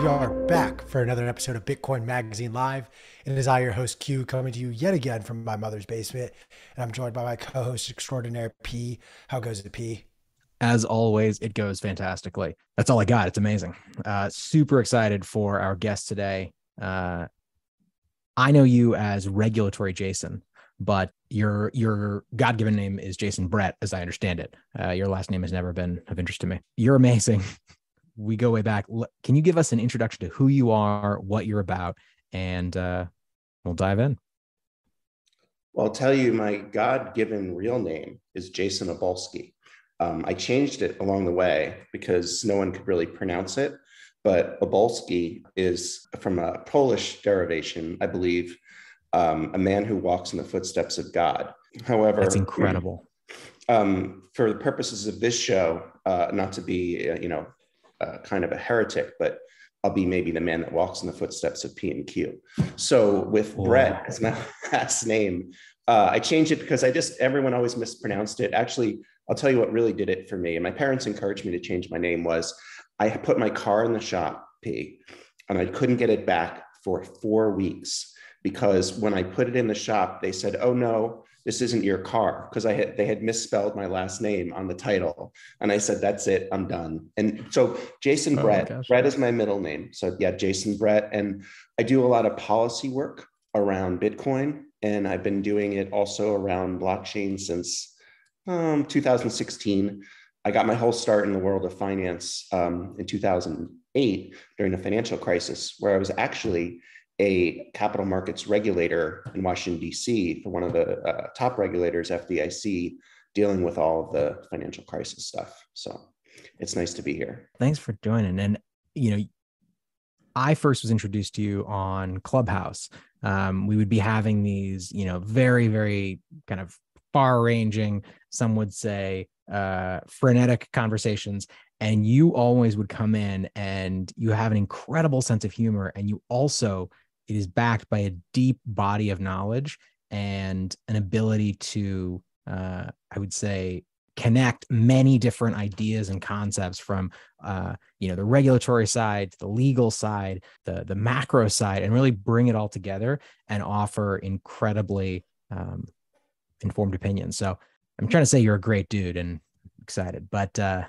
We are back for another episode of Bitcoin Magazine Live. And it is I, your host Q, coming to you yet again from my mother's basement. And I'm joined by my co host extraordinaire P. How goes it, P? As always, it goes fantastically. That's all I got. It's amazing. Uh, super excited for our guest today. Uh, I know you as regulatory Jason, but your your God given name is Jason Brett, as I understand it. Uh, your last name has never been of interest to me. You're amazing. we go way back. Can you give us an introduction to who you are, what you're about, and uh, we'll dive in. Well, I'll tell you, my God given real name is Jason Obolski. Um, I changed it along the way because no one could really pronounce it. But Obolski is from a Polish derivation, I believe, um, a man who walks in the footsteps of God. However, that's incredible. Um, for the purposes of this show, uh, not to be, uh, you know, uh, kind of a heretic, but I'll be maybe the man that walks in the footsteps of P and Q. So with oh. Brett as my last name, uh, I changed it because I just everyone always mispronounced it. Actually, I'll tell you what really did it for me. And my parents encouraged me to change my name was I put my car in the shop, P, and I couldn't get it back for four weeks because when I put it in the shop, they said, "Oh no, this isn't your car because I had they had misspelled my last name on the title. And I said, that's it, I'm done. And so Jason oh, Brett, Brett is my middle name. So yeah, Jason Brett. And I do a lot of policy work around Bitcoin. And I've been doing it also around blockchain since um, 2016. I got my whole start in the world of finance um, in 2008 during the financial crisis, where I was actually a capital markets regulator in Washington, D.C., for one of the uh, top regulators, FDIC, dealing with all of the financial crisis stuff. So it's nice to be here. Thanks for joining. And, you know, I first was introduced to you on Clubhouse. Um, we would be having these, you know, very, very kind of far ranging, some would say, uh, frenetic conversations and you always would come in and you have an incredible sense of humor and you also it is backed by a deep body of knowledge and an ability to, uh, I would say, connect many different ideas and concepts from uh, you know the regulatory side to the legal side the the macro side and really bring it all together and offer incredibly um, informed opinions. So i'm trying to say you're a great dude and excited but uh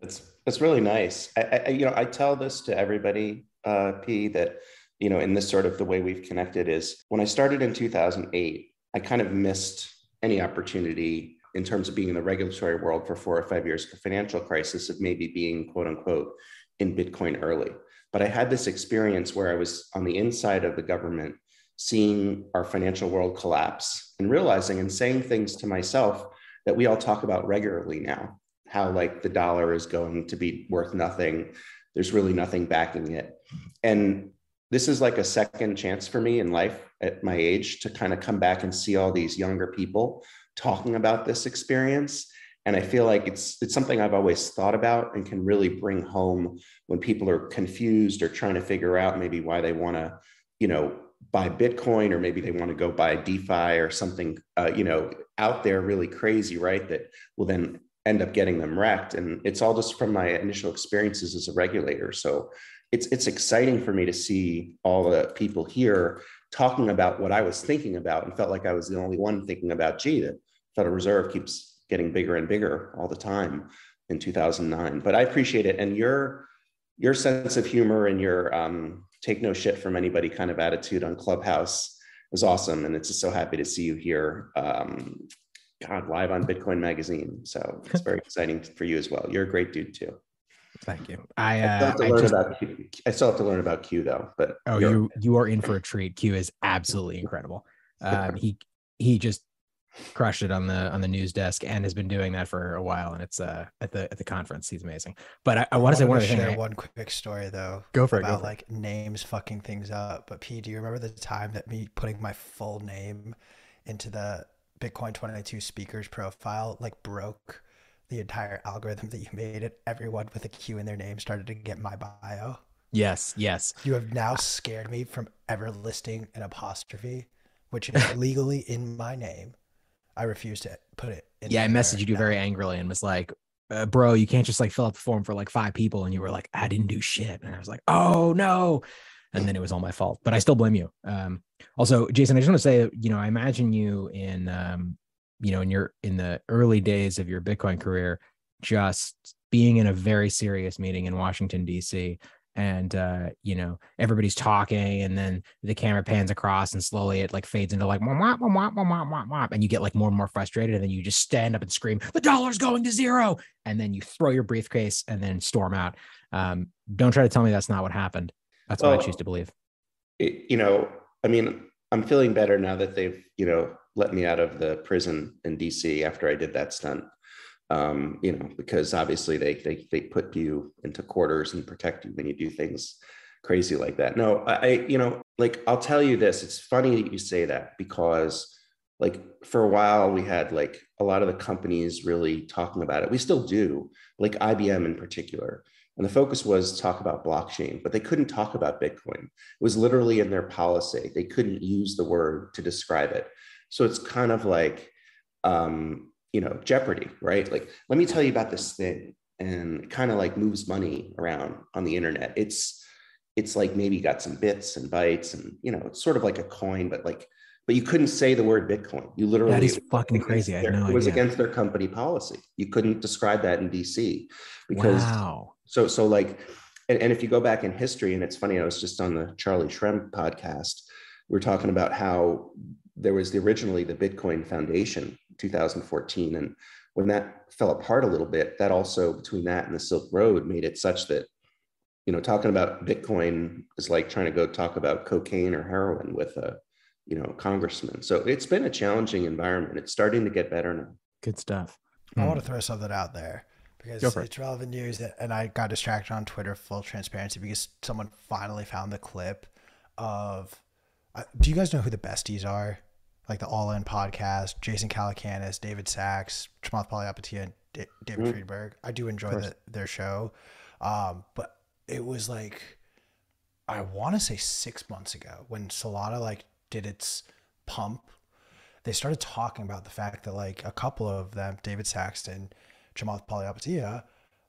that's that's really nice. I, I you know i tell this to everybody uh p that you know, in this sort of the way we've connected is when I started in 2008, I kind of missed any opportunity in terms of being in the regulatory world for four or five years, the financial crisis of maybe being quote unquote in Bitcoin early. But I had this experience where I was on the inside of the government, seeing our financial world collapse and realizing and saying things to myself that we all talk about regularly now how like the dollar is going to be worth nothing. There's really nothing backing it. And this is like a second chance for me in life at my age to kind of come back and see all these younger people talking about this experience. And i feel like it's it's something i've always thought about and can really bring home when people are confused or trying to figure out maybe why they want to you know buy bitcoin or maybe they want to go buy defi or something uh, you know out there really crazy right? That will then end up getting them wrecked. And it's all just from my initial experiences as a regulator. So it's it's exciting for me to see all the people here talking about what I was thinking about and felt like I was the only one thinking about gee, the Federal Reserve keeps getting bigger and bigger all the time in 2009. But I appreciate it. And your your sense of humor and your um, take no shit from anybody kind of attitude on Clubhouse was awesome. And it's just so happy to see you here. Um, God, live on Bitcoin Magazine. So it's very exciting for you as well. You're a great dude too. Thank you. I, uh, I, still, I, just, about Q. I still have to learn about Q though. But oh, you you are in for a treat. Q is absolutely incredible. Um, he he just crushed it on the on the news desk and has been doing that for a while. And it's uh at the at the conference, he's amazing. But I, I want to say one other thing. One quick story though. Go for about it. About like it. names fucking things up. But P, do you remember the time that me putting my full name into the Bitcoin 22 speakers profile like broke the entire algorithm that you made it, everyone with a Q in their name started to get my bio. Yes, yes. You have now scared me from ever listing an apostrophe, which is legally in my name. I refuse to put it. yeah, I messaged you very angrily and was like, uh, bro, you can't just like fill out the form for like five people. And you were like, I didn't do shit. And I was like, oh no. And then it was all my fault, but I still blame you. Um, also, Jason, I just want to say, you know, I imagine you in, um, you know, in your in the early days of your Bitcoin career, just being in a very serious meeting in Washington D.C and uh, you know everybody's talking and then the camera pans across and slowly it like fades into like wah, wah, wah, wah, and you get like more and more frustrated and then you just stand up and scream the dollar's going to zero! And then you throw your briefcase and then storm out. Um, don't try to tell me that's not what happened. That's well, what i choose to believe. it, you know i mean i'm feeling better now that they've you know let me out of the prison in dc after i did that stunt um, you know, because obviously they, they they put you into quarters and protect you when you do things crazy like that. No, I, you know, like I'll tell you this. It's funny that you say that because, like, for a while we had like a lot of the companies really talking about it. We still do, like IBM in particular. And the focus was talk about blockchain, but they couldn't talk about Bitcoin. It was literally in their policy. They couldn't use the word to describe it. So it's kind of like, um, you know jeopardy right? Like let me tell you about this thing and kind of like moves money around on the internet. It's it's like maybe got some bits and bytes and you know it's sort of like a coin but like but you couldn't say the word bitcoin. You literally that is fucking crazy. Their, I know it was against their company policy. You couldn't describe that in dc because wow. so so like and, and if you go back in history and it's funny i was just on the charlie shrem podcast we we're talking about how there was the, originally the Bitcoin Foundation, 2014, and when that fell apart a little bit, that also between that and the Silk Road made it such that you know talking about Bitcoin is like trying to go talk about cocaine or heroin with a you know congressman. So it's been a challenging environment. It's starting to get better now. Good stuff. I mm. want to throw something out there because it's relevant news, and I got distracted on Twitter. Full transparency, because someone finally found the clip of do you guys know who the besties are? Like the All In podcast, Jason Calacanis, David Sacks, Chamath Palihapitiya, and D- David mm-hmm. Friedberg. I do enjoy the, their show. Um, but it was like, I want to say six months ago when Solana like did its pump, they started talking about the fact that like a couple of them, David Saxton, Chamath Palihapitiya,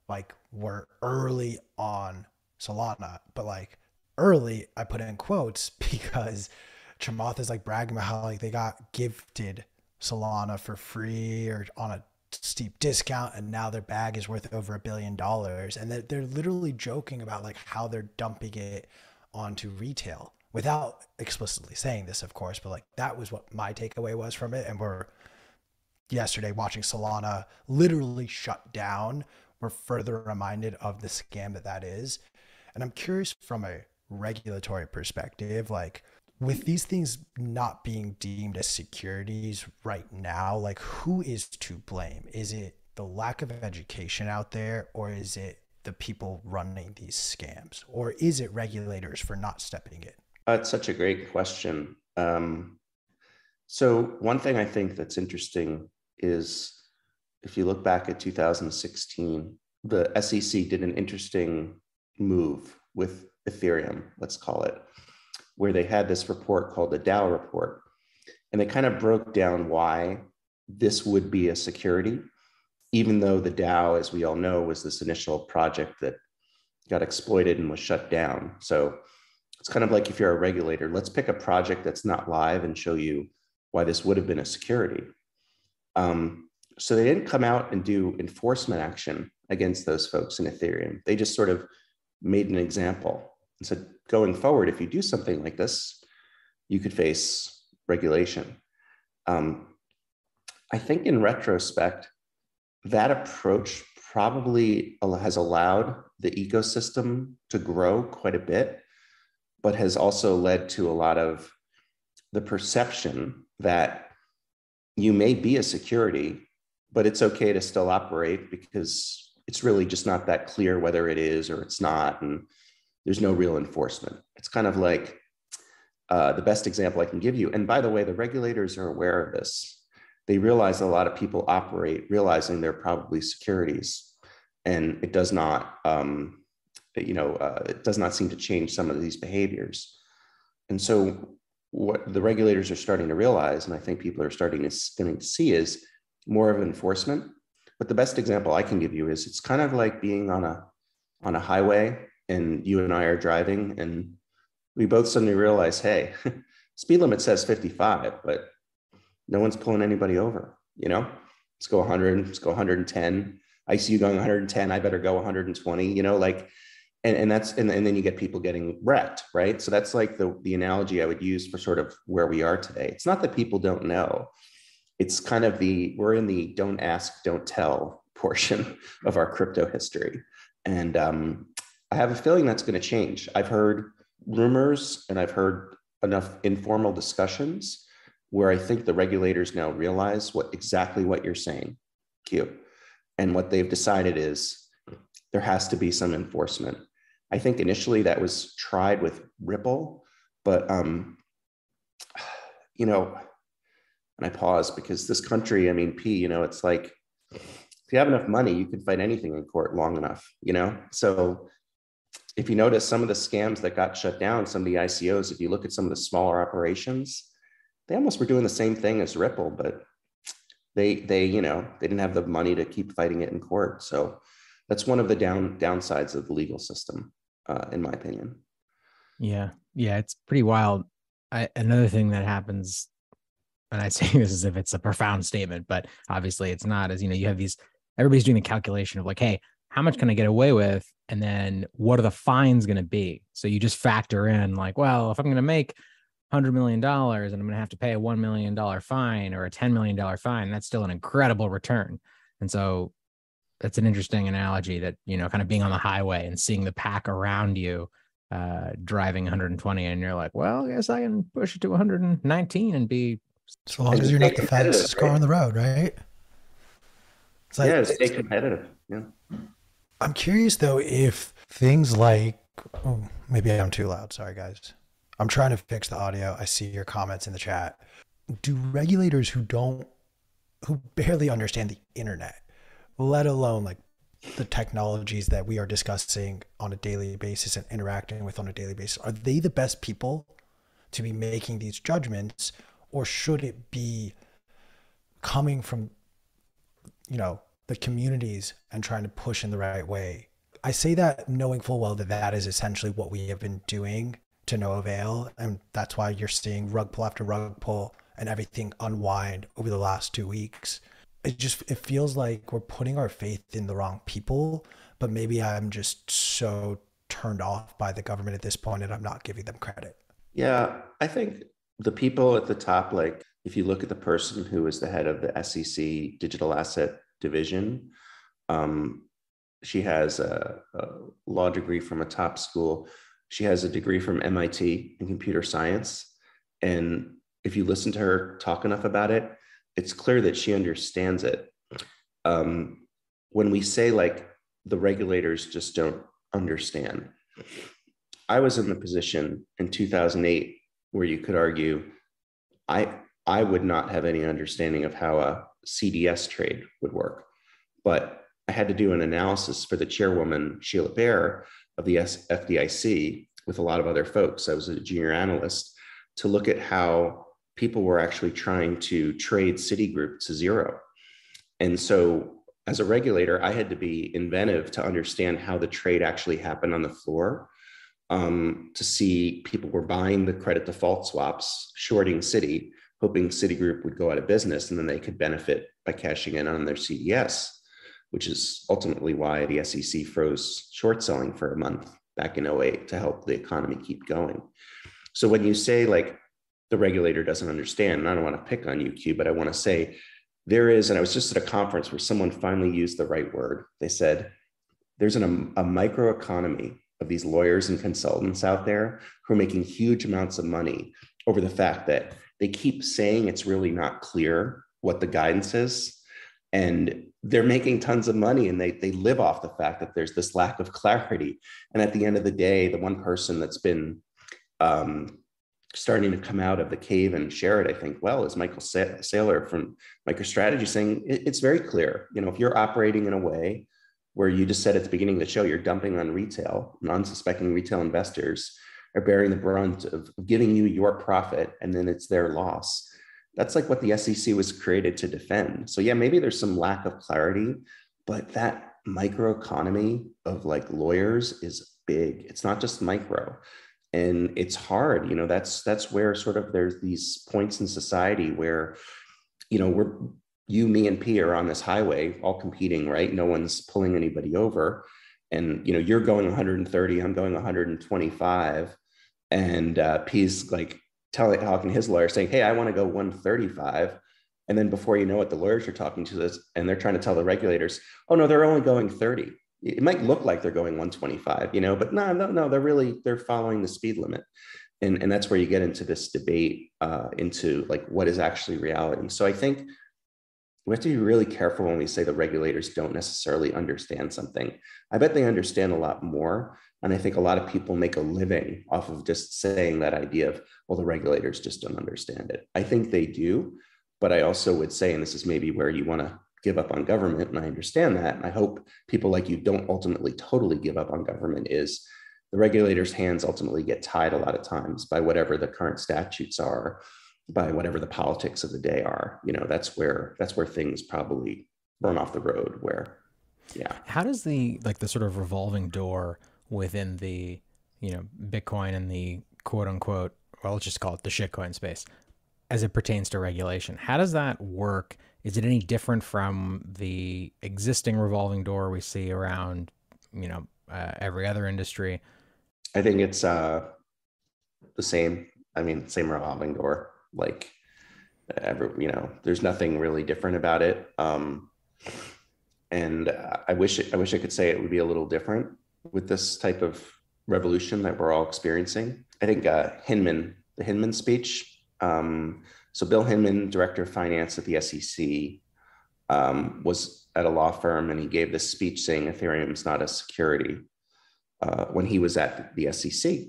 like were early on Solana, but like early, I put in quotes because Chamath is like bragging about how like they got gifted Solana for free or on a steep discount and now their bag is worth over a billion dollars and they're, they're literally joking about like how they're dumping it onto retail without explicitly saying this of course but like that was what my takeaway was from it and we're yesterday watching solana literally shut down. We're further reminded of the scam that that is and i'm curious from a regulatory perspective, like with these things not being deemed as securities right now, like who is to blame? Is it the lack of education out there, or is it the people running these scams, or is it regulators for not stepping in? That's such a great question. Um, so, one thing I think that's interesting is if you look back at 2016, the SEC did an interesting move with Ethereum, let's call it, where they had this report called the DAO report. And they kind of broke down why this would be a security, even though the DAO, as we all know, was this initial project that got exploited and was shut down. So it's kind of like if you're a regulator, let's pick a project that's not live and show you why this would have been a security. Um, so they didn't come out and do enforcement action against those folks in Ethereum. They just sort of made an example and said, going forward, if you do something like this, you could face regulation. Um, I think in retrospect, that approach probably has allowed the ecosystem to grow quite a bit, but has also led to a lot of the perception that you may be a security, but it's okay to still operate because it's really just not that clear whether it is or it's not. And there's no real enforcement. It's kind of like uh, the best example I can give you. And by the way, the regulators are aware of this. They realize a lot of people operate realizing they're probably securities, and it does not, um, you know, uh, it does not seem to change some of these behaviors. And so, what the regulators are starting to realize, and I think people are starting to, starting to see, is more of enforcement, but the best example I can give you is it's kind of like being on a on a highway and you and I are driving and we both suddenly realize, hey, speed limit says 55, but no one's pulling anybody over, you know? Let's go 100, let's go 110. I see you going 110, I better go 120, you know, like and, and that's and, and then you get people getting wrecked, right? So that's like the the analogy I would use for sort of where we are today. It's not that people don't know it's kind of the we're in the don't ask don't tell portion of our crypto history and um, i have a feeling that's going to change. I've heard rumors and i've heard enough informal discussions where i think the regulators now realize what exactly what you're saying q. And what they've decided is there has to be some enforcement. I think initially that was tried with ripple but um, you know and I pause because this country, I mean, P, you know, it's like if you have enough money, you can fight anything in court long enough, you know? So if you notice some of the scams that got shut down, some of the ICOs, if you look at some of the smaller operations, they almost were doing the same thing as Ripple, but they they, you know, they didn't have the money to keep fighting it in court. So that's one of the down downsides of the legal system, uh, in my opinion. Yeah. Yeah. It's pretty wild. I, another thing that happens and I say this as if it's a profound statement, but obviously it's not. As you know, you have these everybody's doing the calculation of like, hey, how much can I get away with? And then what are the fines going to be? So you just factor in like, well, if I'm going to make hundred million dollars and I'm going to have to pay a one million dollar fine or a ten million dollar fine, that's still an incredible return. And so that's an interesting analogy that you know, kind of being on the highway and seeing the pack around you uh driving 120 and you're like well i guess i can push it to 119 and be so long as you're not the fastest car on the road, right? It's like, yeah, it's stay competitive. Yeah. I'm curious though if things like oh, maybe I'm too loud. Sorry, guys. I'm trying to fix the audio. I see your comments in the chat. Do regulators who don't, who barely understand the internet, let alone like the technologies that we are discussing on a daily basis and interacting with on a daily basis, are they the best people to be making these judgments? or should it be coming from you know the communities and trying to push in the right way. I say that knowing full well that that is essentially what we have been doing to no avail and that's why you're seeing rug pull after rug pull and everything unwind over the last two weeks. It just it feels like we're putting our faith in the wrong people but maybe i'm just so turned off by the government at this point and i'm not giving them credit. Yeah i think the people at the top, like if you look at the person who is the head of the SEC digital asset division, um, she has a, a, law degree from a top school. She has a degree from MIT in computer science. And if you listen to her talk enough about it, it's clear that she understands it. Um, when we say like the regulators just don't understand, I was in the position in 2008 where you could argue I I would not have any understanding of how a CDS trade would work. But I had to do an analysis for the chairwoman, Sheila Bair of the FDIC, with a lot of other folks. I was a junior analyst to look at how people were actually trying to trade Citigroup to zero. And so, as a regulator, I had to be inventive to understand how the trade actually happened on the floor um, to see people were buying the credit default swaps, shorting Citi, hoping Citigroup would go out of business and then they could benefit by cashing in on their CDS, which is ultimately why the SEC froze short selling for a month back in 08 to help the economy keep going. So when you say like the regulator doesn't understand, and I don't want to pick on you, Q, but I want to say there is, and I was just at a conference where someone finally used the right word. They said, there's an, um, a microeconomy of these lawyers and consultants out there who are making huge amounts of money over the fact that they keep saying it's really not clear what the guidance is. And they're making tons of money and they, they live off the fact that there's this lack of clarity. And at the end of the day the one person that's been um, starting to come out of the cave and share it i think well is michael saylor from microstrategy saying it's very clear. You know if you're operating in a way where you just said at the beginning of the show, you're dumping on retail, non-suspecting retail investors are bearing the brunt of giving you your profit and then it's their loss. that's like what the SEC was created to defend. So yeah, maybe there's some lack of clarity, but that microeconomy of like lawyers is big. It's not just micro. And it's hard, you know, that's that's where sort of there's these points in society where, you know, we're you, me, and P are on this highway all competing, right? No one's pulling anybody over. And you know, you're going 130, I'm going 125. And uh, P's like telling talking his lawyer saying, Hey, I want to go 135. And then before you know it, the lawyers are talking to this and they're trying to tell the regulators, oh no, they're only going 30. It might look like they're going 125, you know, but no, no, no, they're really they're following the speed limit. And, and that's where you get into this debate uh, into like what is actually reality. So I think we have to be really careful when we say the regulators don't necessarily understand something. I bet they understand a lot more. And I think a lot of people make a living off of just saying that idea of, well, the regulators just don't understand it. I think they do. But I also would say, and this is maybe where you want to give up on government, and I understand that. And I hope people like you don't ultimately totally give up on government, is the regulators' hands ultimately get tied a lot of times by whatever the current statutes are, by whatever the politics of the day are. You know, that's where that's where things probably burn off the road where yeah. How does the like the sort of revolving door within the, you know, Bitcoin and the quote unquote, well, let's just call it the shitcoin space as it pertains to regulation. How does that work? Is it any different from the existing revolving door we see around, you know, uh, every other industry? I think it's uh, the same. I mean, same revolving door. Like, every, you know, there's nothing really different about it. Um, and I wish I wish I could say it would be a little different with this type of revolution that we're all experiencing. I think uh, Hinman, the Hinman speech um, so Bill Hinman, director of finance at the SEC, um, was at a law firm and he gave this speech saying Ethereum is not a security uh, when he was at the SEC.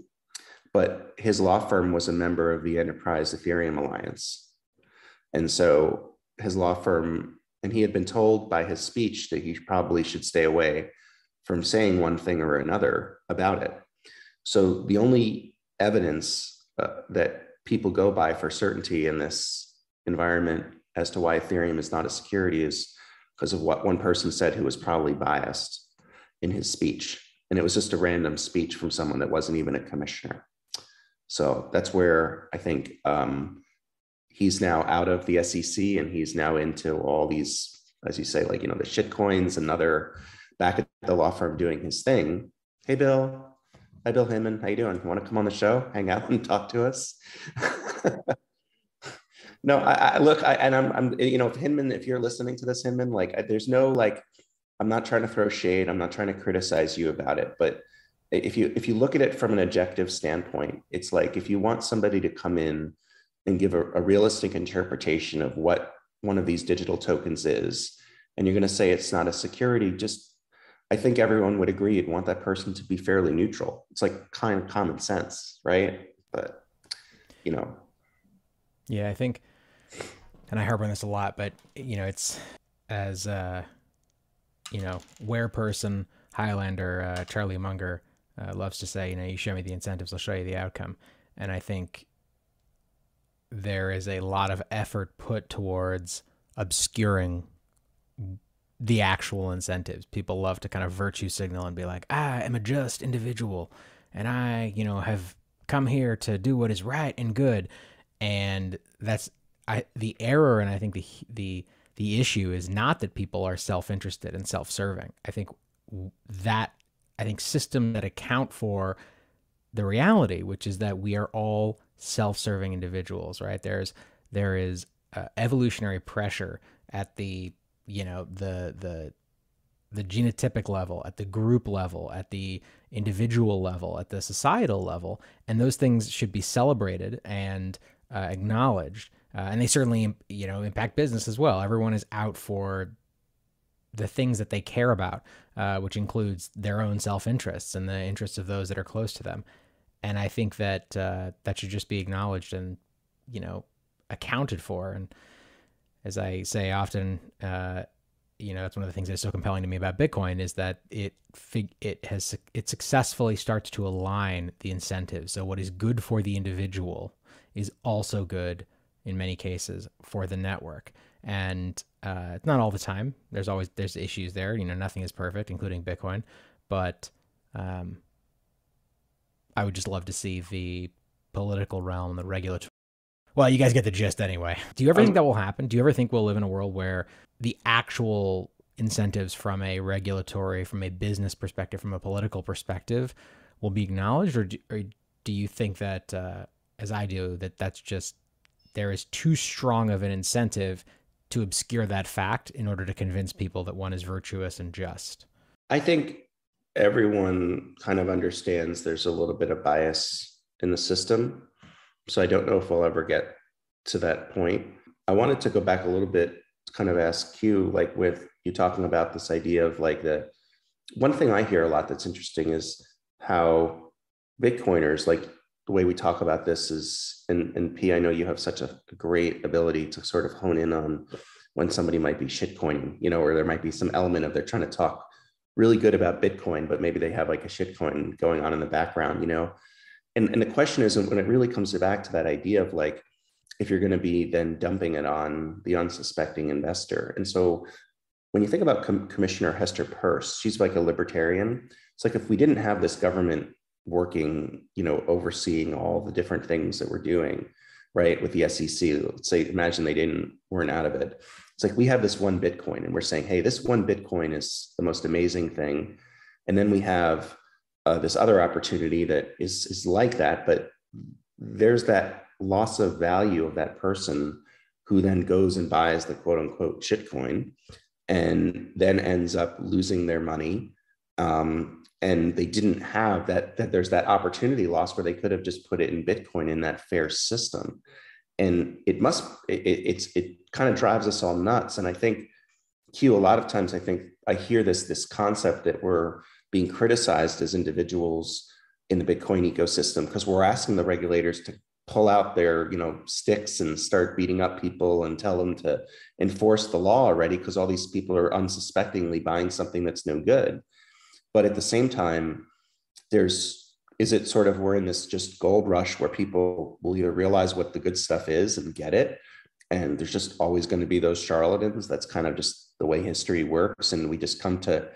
But his law firm was a member of the Enterprise Ethereum Alliance. And so his law firm, and he had been told by his speech that he probably should stay away from saying one thing or another about it. So the only evidence uh, that people go by for certainty in this environment as to why Ethereum is not a security is because of what one person said who was probably biased in his speech. And it was just a random speech from someone that wasn't even a commissioner. So that's where I think um, he's now out of the SEC and he's now into all these, as you say, like, you know, the shit coins, another back at the law firm doing his thing. Hey, Bill, Hi, Bill Hinman. How you doing? You want to come on the show, hang out, and talk to us? no, I, I look, I, and I'm, I'm, you know, if Hinman, if you're listening to this, Hinman, like, I, there's no like, I'm not trying to throw shade. I'm not trying to criticize you about it, but if you if you look at it from an objective standpoint, it's like if you want somebody to come in and give a, a realistic interpretation of what one of these digital tokens is, and you're going to say it's not a security, just I think everyone would agree you'd want that person to be fairly neutral. It's like kind of common sense, right? But you know. Yeah, I think and I harp on this a lot, but you know, it's as uh you know, where person Highlander uh, Charlie Munger uh, loves to say, you know, you show me the incentives, I'll show you the outcome. And I think there is a lot of effort put towards obscuring the actual incentives. People love to kind of virtue signal and be like, I am a just individual and I, you know, have come here to do what is right and good. And that's I the error and I think the the the issue is not that people are self-interested and self-serving. I think that I think systems that account for the reality, which is that we are all self-serving individuals, right? There's there is uh, evolutionary pressure at the you know the the the genotypic level, at the group level, at the individual level, at the societal level, and those things should be celebrated and uh, acknowledged. Uh, and they certainly, you know, impact business as well. Everyone is out for the things that they care about, uh, which includes their own self interests and the interests of those that are close to them. And I think that uh, that should just be acknowledged and, you know, accounted for. And as I say often, uh, you know, that's one of the things that's so compelling to me about Bitcoin is that it fig- it has it successfully starts to align the incentives. So what is good for the individual is also good in many cases for the network. And uh, not all the time. There's always there's issues there. You know, nothing is perfect, including Bitcoin. But um, I would just love to see the political realm, the regulatory. Well, you guys get the gist anyway. Do you ever think Um, that will happen? Do you ever think we'll live in a world where the actual incentives from a regulatory, from a business perspective, from a political perspective, will be acknowledged, or do, or do you think that, uh, as I do, that that's just there is too strong of an incentive to obscure that fact in order to convince people that one is virtuous and just? I think everyone kind of understands there's a little bit of bias in the system. So I don't know if we'll ever get to that point. I wanted to go back a little bit, kind of ask you, like with you talking about this idea of like the one thing I hear a lot that's interesting is how Bitcoiners, like the way we talk about this is, and, and P, I know you have such a great ability to sort of hone in on when somebody might be shitcoining, you know, or there might be some element of they're trying to talk really good about Bitcoin, but maybe they have like a shitcoin going on in the background, you know? And, and the question is when it really comes back to that idea of like, if you're going to be then dumping it on the unsuspecting investor. And so when you think about Com- Commissioner Hester Peirce, she's like a libertarian. It's like if we didn't have this government working, you know, overseeing all the different things that we're doing, right, with the SEC, let's say, imagine they didn't, weren't out of it. It's like we have this one Bitcoin and we're saying, hey, this one Bitcoin is the most amazing thing. And then we have uh, this other opportunity that is, is like that, but there's that loss of value of that person who then goes and buys the quote unquote shitcoin and then ends up losing their money. Um, and they didn't have that, that there's that opportunity loss where they could have just put it in Bitcoin in that fair system. And it must, it, it's, it kind of drives us all nuts. And I think Q, a lot of times I think I hear this, this concept that we're being criticized as individuals in the Bitcoin ecosystem because we're asking the regulators to pull out their you know sticks and start beating up people and tell them to enforce the law already because all these people are unsuspectingly buying something that's no good. But at the same time there's is it sort of we're in this just gold rush where people will either realize what the good stuff is and get it and there's just always going to be those charlatans. That's kind of just the way history works and we just come to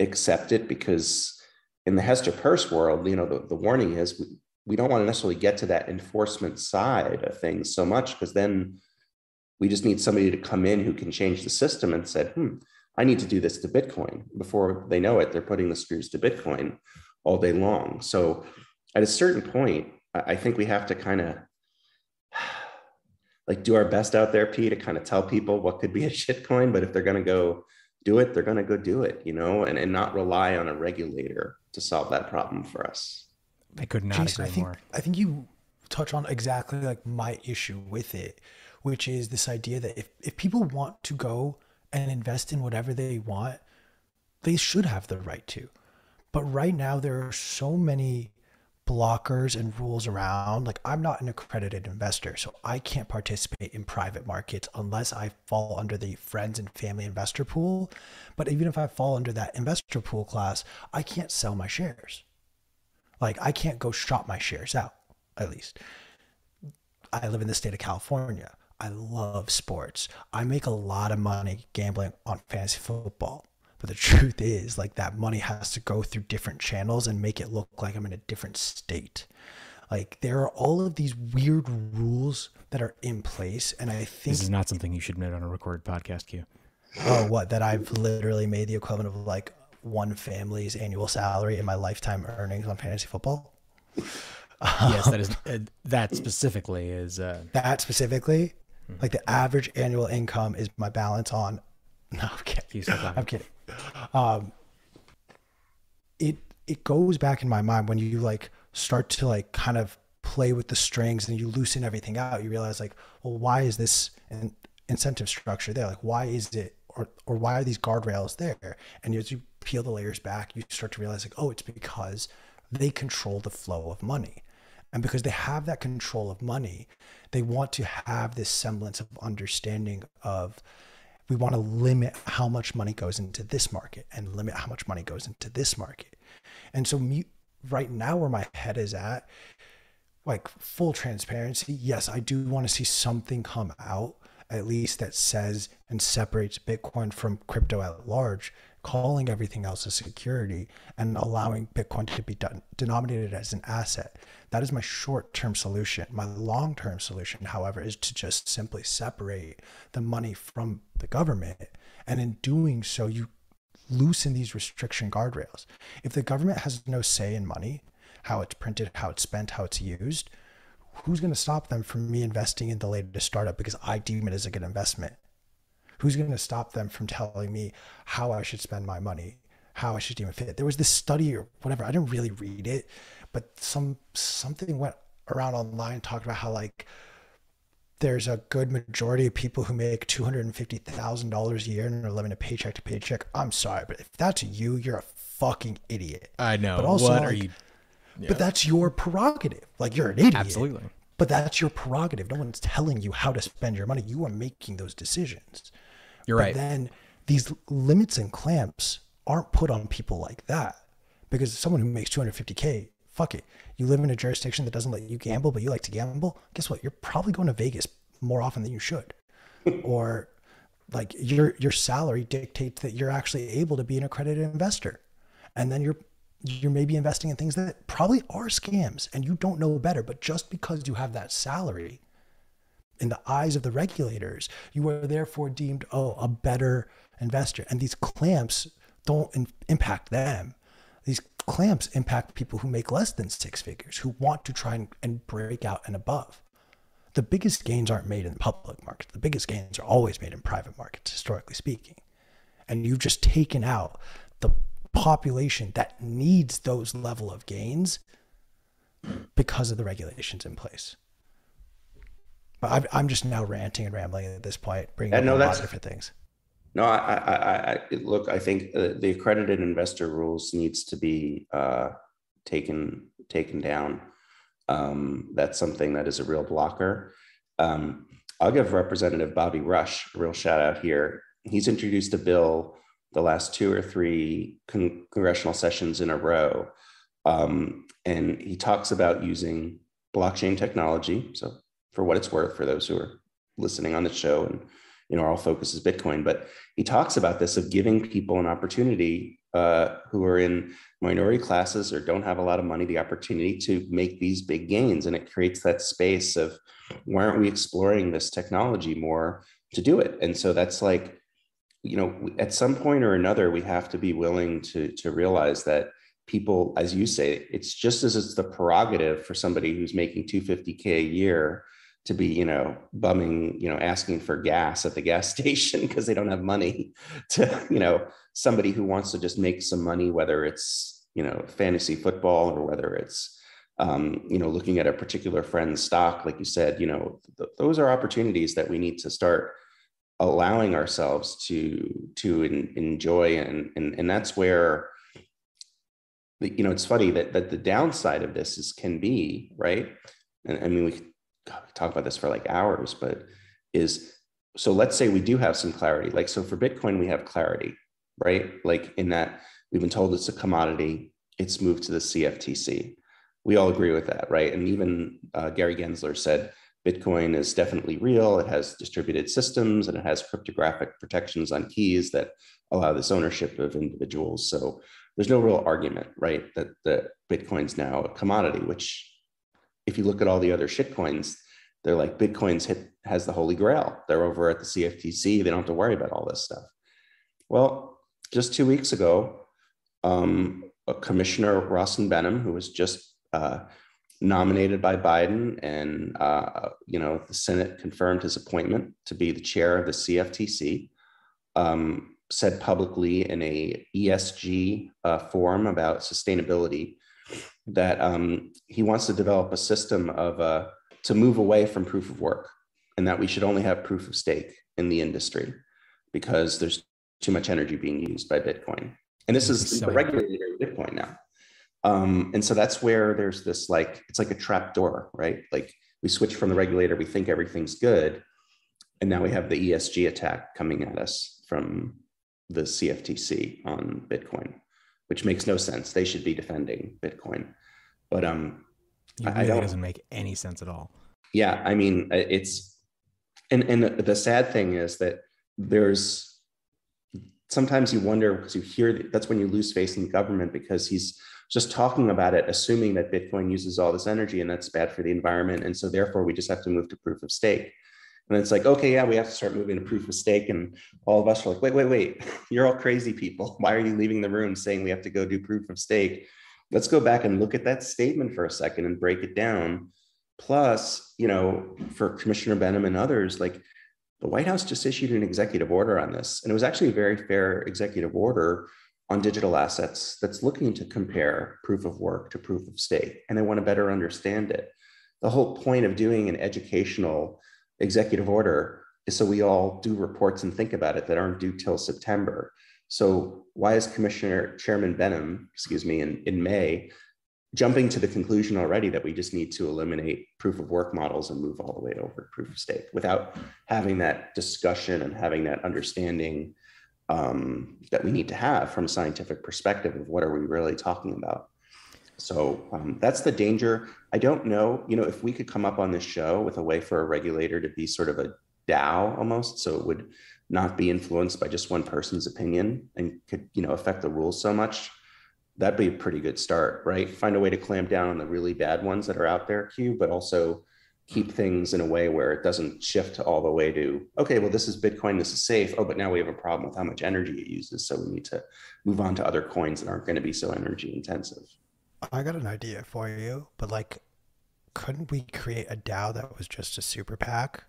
accept it because in the hester peirce world you know the, the warning is we, we don't want to necessarily get to that enforcement side of things so much because then we just need somebody to come in who can change the system and said, hmm, I need to do this to Bitcoin. Before they know it, they're putting the screws to Bitcoin all day long. So at a certain point, I think we have to kind of like do our best out there, P, to kind of tell people what could be a shitcoin. But if they're going to go do it, they're going to go do it, you know, and, and not rely on a regulator to solve that problem for us. I could not Jason, agree I think more. I think you touch on exactly like my issue with it, which is this idea that if, if people want to go and invest in whatever they want, they should have the right to. But right now there are so many blockers and rules around. Like I'm not an accredited investor, so I can't participate in private markets unless I fall under the friends and family investor pool. But even if I fall under that investor pool class, I can't sell my shares. Like I can't go shop my shares out, at least. I live in the state of California. I love sports. I make a lot of money gambling on fantasy football. But the truth is, like that money has to go through different channels and make it look like I'm in a different state. Like there are all of these weird rules that are in place. And I think This is not something you should admit on a recorded podcast, Q. oh what that I've literally made the equivalent of like one family's annual salary in my lifetime earnings on fantasy football. yes, that is uh, that specifically is. Uh, that specifically, like the average annual income is my balance on. No, I'm kidding. You stop laughing. I'm kidding. Um, it it goes back in my mind when you like start to like kind of play with the strings and you loosen everything out. You realize like, well, why is this in, incentive structure there? Like, why is it or or why are these guardrails there? And as you peel the layers back, you start to realize like, oh, it's because they control the flow of money. And because they have that control of money, they want to have this semblance of understanding of we want to limit how much money goes into this market and limit how much money goes into this market. And so me right now where my head is at, like full transparency, yes, I do want to see something come out at least that says and separates Bitcoin from crypto at large, calling everything else a security and allowing Bitcoin to be done, denominated as an asset. That is my short term solution. My long term solution, however, is to just simply separate the money from the government. And in doing so, you loosen these restriction guardrails. If the government has no say in money, how it's printed, how it's spent, how it's used, who's going to stop them from me investing in the latest startup because I deem it as a good investment? Who's going to stop them from telling me how I should spend my money, how I should it fit? There was this study or whatever. I didn't really read it, but some something went around online talked about how like there's a good majority of people who make two hundred and fifty thousand dollars a year and are living a paycheck to paycheck. I'm sorry, but if that's you, you're a fucking idiot. I know. But also, what like, are you? Yeah. But that's your prerogative. Like you're an idiot. Absolutely. But that's your prerogative. No one's telling you how to spend your money. You are making those decisions. You're but right. Then these limits and clamps aren't put on people like that because someone who makes 250k, fuck it. You live in a jurisdiction that doesn't let you gamble, but you like to gamble. Guess what? You're probably going to Vegas more often than you should. or like your your salary dictates that you're actually able to be an accredited investor. And then you're you're maybe investing in things that probably are scams and you don't know better. But just because you have that salary in the eyes of the regulators, you are therefore deemed, oh, a better investor. And these clamps don't in- impact them. These clamps impact people who make less than six figures, who want to try and, and break out and above. The biggest gains aren't made in the public market. The biggest gains are always made in private markets, historically speaking. And you've just taken out the population that needs those level of gains because of the regulations in place. But i am just now ranting and rambling at this point, bringing up no, a lot of different things. No, I, I, I look. I think uh, the accredited investor rules needs to be uh, taken taken down. Um, that's something that is a real blocker. Um, I'll give Representative Bobby Rush a real shout out here. He's introduced a bill the last two or three con- congressional sessions in a row. Um, and he talks about using blockchain technology. So, for what it's worth, for those who are listening on the show, and you know, our focus is Bitcoin, but he talks about this of giving people an opportunity uh, who are in minority classes or don't have a lot of money the opportunity to make these big gains, and it creates that space of why aren't we exploring this technology more to do it? And so that's like you know at some point or another we have to be willing to to realize that people as you say it's just as it's the prerogative for somebody who's making 250k a year to be you know bumming you know asking for gas at the gas station because they don't have money to you know somebody who wants to just make some money whether it's you know fantasy football or whether it's um, you know looking at a particular friend's stock like you said you know th- those are opportunities that we need to start allowing ourselves to to in, enjoy and, and and that's where you know it's funny that that the downside of this is can be right? And i mean we talk about this for like hours but is so let's say we do have some clarity like so for bitcoin we have clarity right like in that we've been told it's a commodity it's moved to the cftc we all agree with that right and even uh, gary gensler said Bitcoin is definitely real. It has distributed systems and it has cryptographic protections on keys that allow this ownership of individuals. So there's no real argument, right, that, that Bitcoin's now a commodity, which if you look at all the other shitcoins, they're like Bitcoin's hit has the holy grail. They're over at the CFTC. They don't have to worry about all this stuff. Well, just two weeks ago, um, Commissioner Rostin Behnam, who was just uh, nominated by Biden, and uh, you know the Senate confirmed his appointment to be the chair of the CFTC. Um, said publicly in a ESG uh, forum about sustainability that um, he wants to develop a system of uh, to move away from proof of work, and that we should only have proof of stake in the industry because there's too much energy being used by Bitcoin. And this is so the regulator of Bitcoin now. Um, and so that's where there's this like, it's like a trap door, right? Like we switch from the regulator, we think everything's good. And now we have the ESG attack coming at us from the CFTC on Bitcoin, which makes no sense. They should be defending Bitcoin. But um, I It really doesn't make any sense at all. Yeah, I mean, it's and and the sad thing is that there's sometimes you wonder because you hear that's when you lose faith in the government because he's just talking about it, assuming that Bitcoin uses all this energy and that's bad for the environment, and so therefore we just have to move to proof of stake. And it's like, okay, yeah, we have to start moving to proof of stake. And all of us are like, wait, wait, wait, you're all crazy people. Why are you leaving the room saying we have to go do proof of stake? Let's go back and look at that statement for a second and break it down. Plus, you know, for Commissioner Behnam and others, like the White House just issued an executive order on this. And it was actually a very fair executive order on digital assets that's looking to compare proof of work to proof of stake. And they want to better understand it. The whole point of doing an educational executive order is so we all do reports and think about it that aren't due till September. So why is Commissioner Chairman Behnam, excuse me, in, in May, jumping to the conclusion already that we just need to eliminate proof of work models and move all the way over to proof of stake without having that discussion and having that understanding um, that we need to have from a scientific perspective of what are we really talking about. So um, that's the danger. I don't know, you know, if we could come up on this show with a way for a regulator to be sort of a DAO almost, so it would not be influenced by just one person's opinion and could, you know, affect the rules so much, that'd be a pretty good start, right? Find a way to clamp down on the really bad ones that are out there, Q, but also keep things in a way where it doesn't shift all the way to okay well this is bitcoin this is safe oh but now we have a problem with how much energy it uses so we need to move on to other coins that aren't going to be so energy intensive I got an idea for you, but like, couldn't we create a DAO that was just a super PAC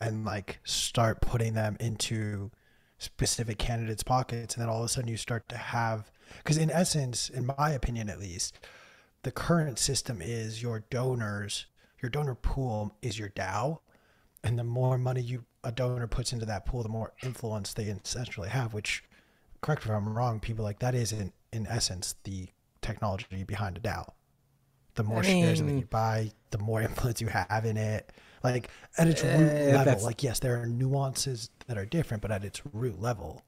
and like start putting them into specific candidates' pockets? And then all of a sudden you start to have, because in essence, in my opinion at least, the current system is your donors, your donor pool is your DAO. And the more money you a donor puts into that pool, the more influence they essentially have, which correct me if I'm wrong, people like that is in, in essence the technology behind a DAO. The more I mean, shares that you buy, the more influence you have in it. Like at its root uh, level, like yes, there are nuances that are different, but at its root level,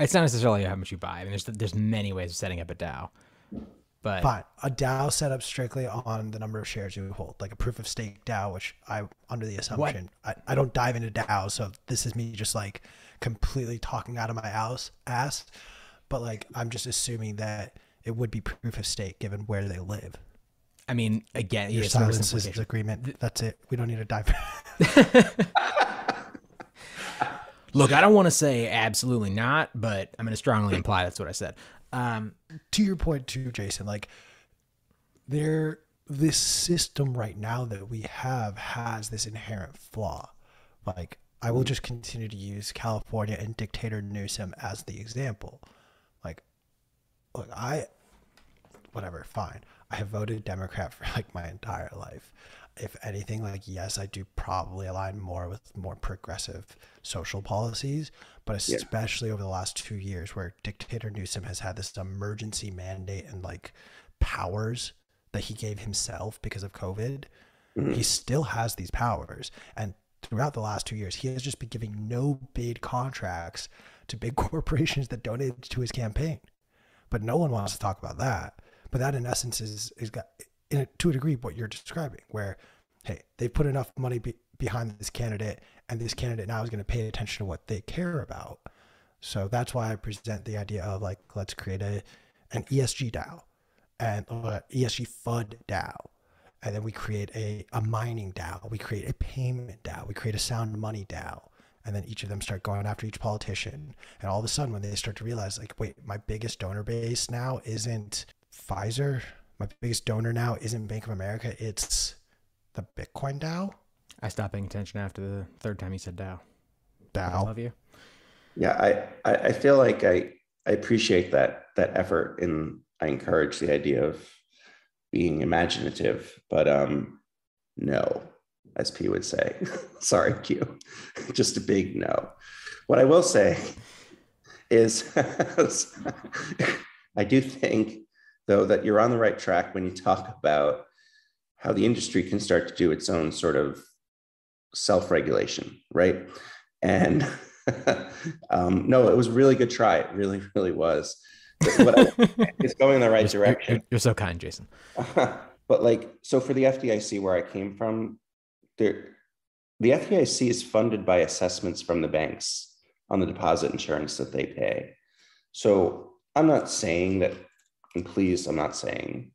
it's not necessarily how much you buy. I mean, there's there's many ways of setting up a DAO. But fine, a DAO set up strictly on the number of shares you hold, like a proof of stake DAO, which I under the assumption I, I don't dive into DAO, so this is me just like completely talking out of my ass ass but like I'm just assuming that it would be proof of stake given where they live. I mean, again, your silence is agreement. That's it. We don't need to dive. Look, I don't want to say absolutely not, but I'm going to strongly imply that's what I said. Um, to your point, too, Jason, like there, this system right now that we have has this inherent flaw. Like, I will just continue to use California and dictator Newsom as the example look, I, whatever, fine. I have voted Democrat for like my entire life. If anything, like, yes, I do probably align more with more progressive social policies, but especially yeah. over the last two years where dictator Newsom has had this emergency mandate and like powers that he gave himself because of COVID, mm-hmm. he still has these powers. And throughout the last two years, he has just been giving no bid contracts to big corporations that donated to his campaign but no one wants to talk about that. But that, in essence, is is got in, to a degree what you're describing, where hey, they've put enough money be, behind this candidate, and this candidate now is going to pay attention to what they care about. So that's why I present the idea of like let's create a an ESG DAO and ESG FUD DAO. And then we create a, a mining DAO. We create a payment DAO. We create a sound money DAO and then each of them start going after each politician. And all of a sudden when they start to realize like wait my biggest donor base now isn't pfizer. My biggest donor now isn't bank of america. It's the bitcoin dao i stopped paying attention after the third time you said dao dao i love you. Yeah i i feel like i i appreciate that that effort and i encourage the idea of being imaginative but um no as P would say. Sorry, Q. Just a big no. What I will say is I do think, though, that you're on the right track when you talk about how the industry can start to do its own sort of self regulation, right? And um, no, it was a really good try. It really, really was. It's going in the right direction. You're, you're so kind, Jason. but like, so for the FDIC, where I came from, there, the FDIC is funded by assessments from the banks on the deposit insurance that they pay. So I'm not saying that, and please, I'm not saying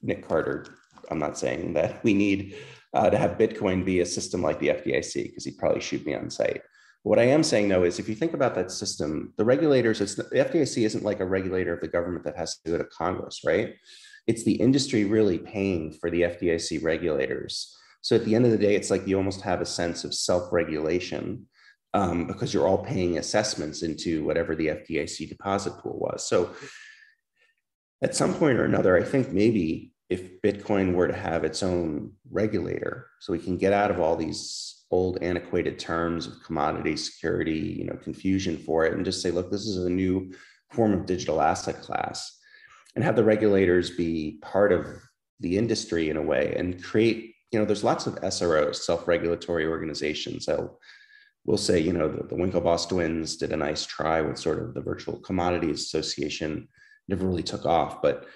Nick Carter, I'm not saying that we need uh, to have Bitcoin be a system like the FDIC because he'd probably shoot me on site. What I am saying though is if you think about that system, the regulators, it's the FDIC isn't like a regulator of the government that has to go to Congress, right? it's the industry really paying for the FDIC regulators. So at the end of the day, it's like you almost have a sense of self-regulation um, because you're all paying assessments into whatever the FDIC deposit pool was. So at some point or another, I think maybe if Bitcoin were to have its own regulator, so we can get out of all these old antiquated terms of commodity security, you know, confusion for it, and just say, look, this is a new form of digital asset class and have the regulators be part of the industry in a way and create you know there's lots of sros self-regulatory organizations. I'll we'll say you know the, the winklevoss twins did a nice try with sort of the virtual commodities association never really took off. But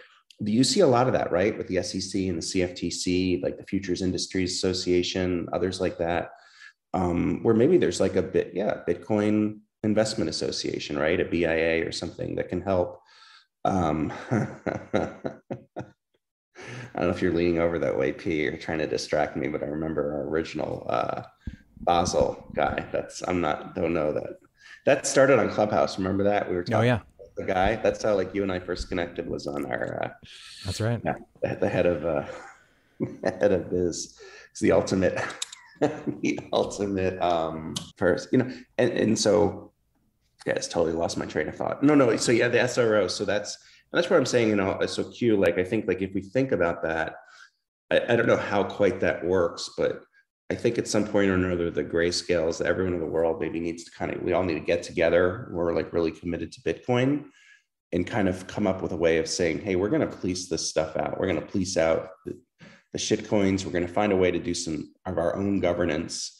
you see a lot of that right with the sec and the cftc like the futures industries association others like that um, where maybe there's like a bit yeah bitcoin investment association right a bia or something that can help. Um, I don't know if you're leaning over that way, P. You're trying to distract me, but I remember our original uh, Basel guy. That's I'm not don't know that. That started on Clubhouse. Remember that we were talking. Oh yeah, the guy. That's how like you and I first connected was on our. Uh, That's right. Yeah, the, the head of uh, head of biz. is the ultimate, the ultimate um, first. You know, and and so yeah, it's totally lost my train of thought. No, no. So yeah, the SRO. So that's that's what I'm saying. You know, so Q. Like I think like if we think about that, I, I don't know how quite that works, but I think at some point or another, the grayscales that everyone in the world maybe needs to kind of we all need to get together. We're like really committed to Bitcoin and kind of come up with a way of saying, hey, we're going to police this stuff out. We're going to police out the, the shit coins. We're going to find a way to do some of our own governance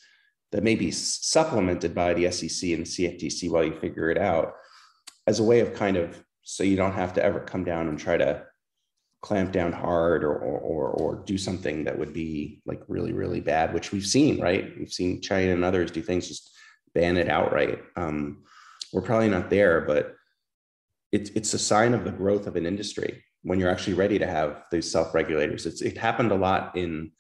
that may be supplemented by the SEC and CFTC while you figure it out as a way of kind of so you don't have to ever come down and try to clamp down hard or, or, or, do something that would be like really, really bad, which we've seen, right? We've seen China and others do things, just ban it outright. Um, we're probably not there, but it's, it's a sign of the growth of an industry when you're actually ready to have those self-regulators. It's, it happened a lot in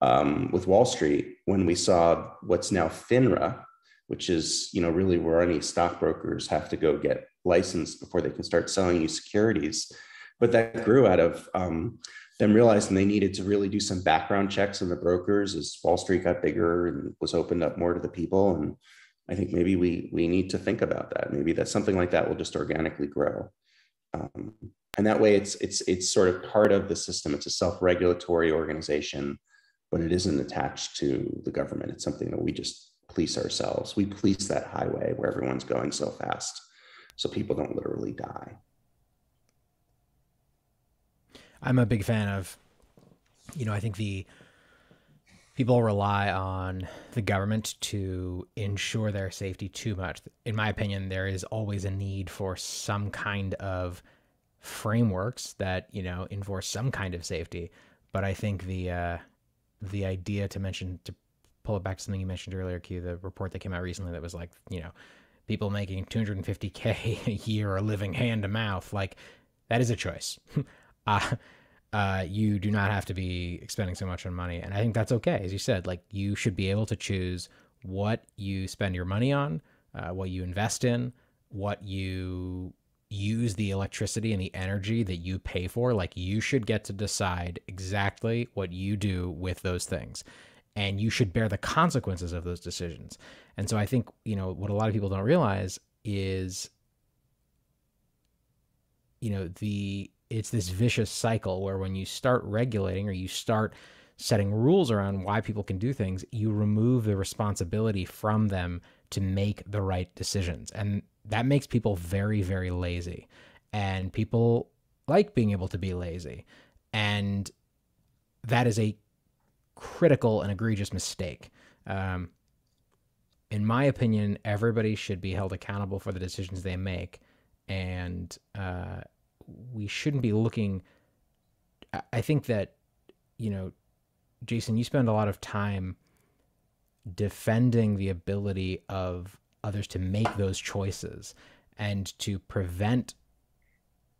um, with Wall Street when we saw what's now FINRA, which is you know really where any stockbrokers have to go get licensed before they can start selling you securities. But that grew out of um, them realizing they needed to really do some background checks on the brokers as Wall Street got bigger and was opened up more to the people. And I think maybe we we need to think about that. Maybe that something like that will just organically grow. Um, and that way it's it's it's sort of part of the system. It's a self-regulatory organization but it isn't attached to the government. It's something that we just police ourselves. We police that highway where everyone's going so fast so people don't literally die. I'm a big fan of, you know, I think the people rely on the government to ensure their safety too much. In my opinion, there is always a need for some kind of frameworks that, you know, enforce some kind of safety. But I think the, uh, the idea to mention to pull it back to something you mentioned earlier, Q, the report that came out recently that was like, you know, people making 250k a year are living hand to mouth. Like that is a choice. uh, uh, you do not have to be spending so much on money, and I think that's okay. As you said, like you should be able to choose what you spend your money on, uh, what you invest in, what you use the electricity and the energy that you pay for, like you should get to decide exactly what you do with those things. And you should bear the consequences of those decisions. And so I think, you know, what a lot of people don't realize is, you know, the it's this vicious cycle where when you start regulating or you start setting rules around why people can do things, you remove the responsibility from them to make the right decisions. And that makes people very, very lazy. And people like being able to be lazy. And that is a critical and egregious mistake. Um, in my opinion, everybody should be held accountable for the decisions they make. And uh, we shouldn't be looking. I think that you know, Jason, you spend a lot of time defending the ability of others to make those choices and to prevent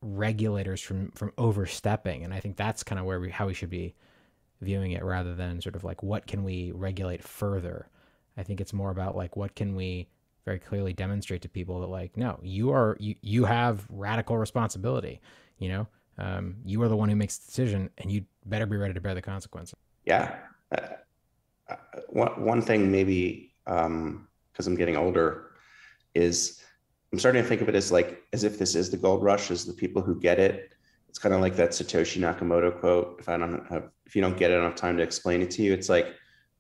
regulators from from overstepping and i think that's kind of where we how we should be viewing it rather than sort of like what can we regulate further i think it's more about like what can we very clearly demonstrate to people that like no you are you, you have radical responsibility you know um, you are the one who makes the decision and you better be ready to bear the consequences yeah uh, uh one, one thing maybe because um, i'm getting older is I'm starting to think of it as like as if this is the gold rush, as the people who get it. It's kind of like that Satoshi Nakamoto quote. If I don't have, if you don't get enough time to explain it to you, it's like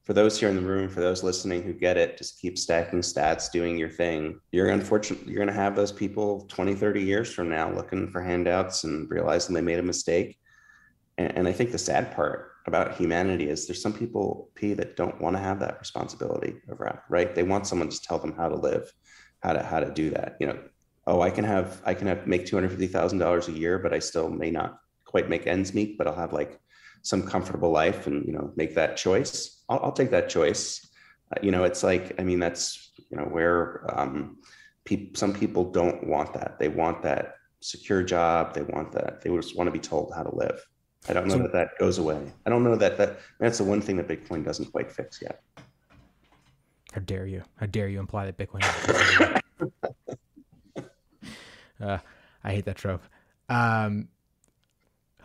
for those here in the room, for those listening who get it, just keep stacking sats, doing your thing. You're unfortunately, you're going to have those people 20, 30 years from now looking for handouts and realizing they made a mistake. And, and I think the sad part about humanity is there's some people, P, that don't want to have that responsibility over, right? They want someone to tell them how to live how to how to do that. You know, oh, I can have I can have make two hundred fifty thousand dollars a year, but I still may not quite make ends meet, but I'll have like some comfortable life and you know make that choice. I'll, I'll take that choice. Uh, you know, it's like I mean that's you know where um, people some people don't want that. They want that secure job. They want that. They just want to be told how to live. I don't know so, that that goes away. I don't know that that that's the one thing that Bitcoin doesn't quite fix yet. How dare you? How dare you imply that Bitcoin? uh, I hate that trope. Um,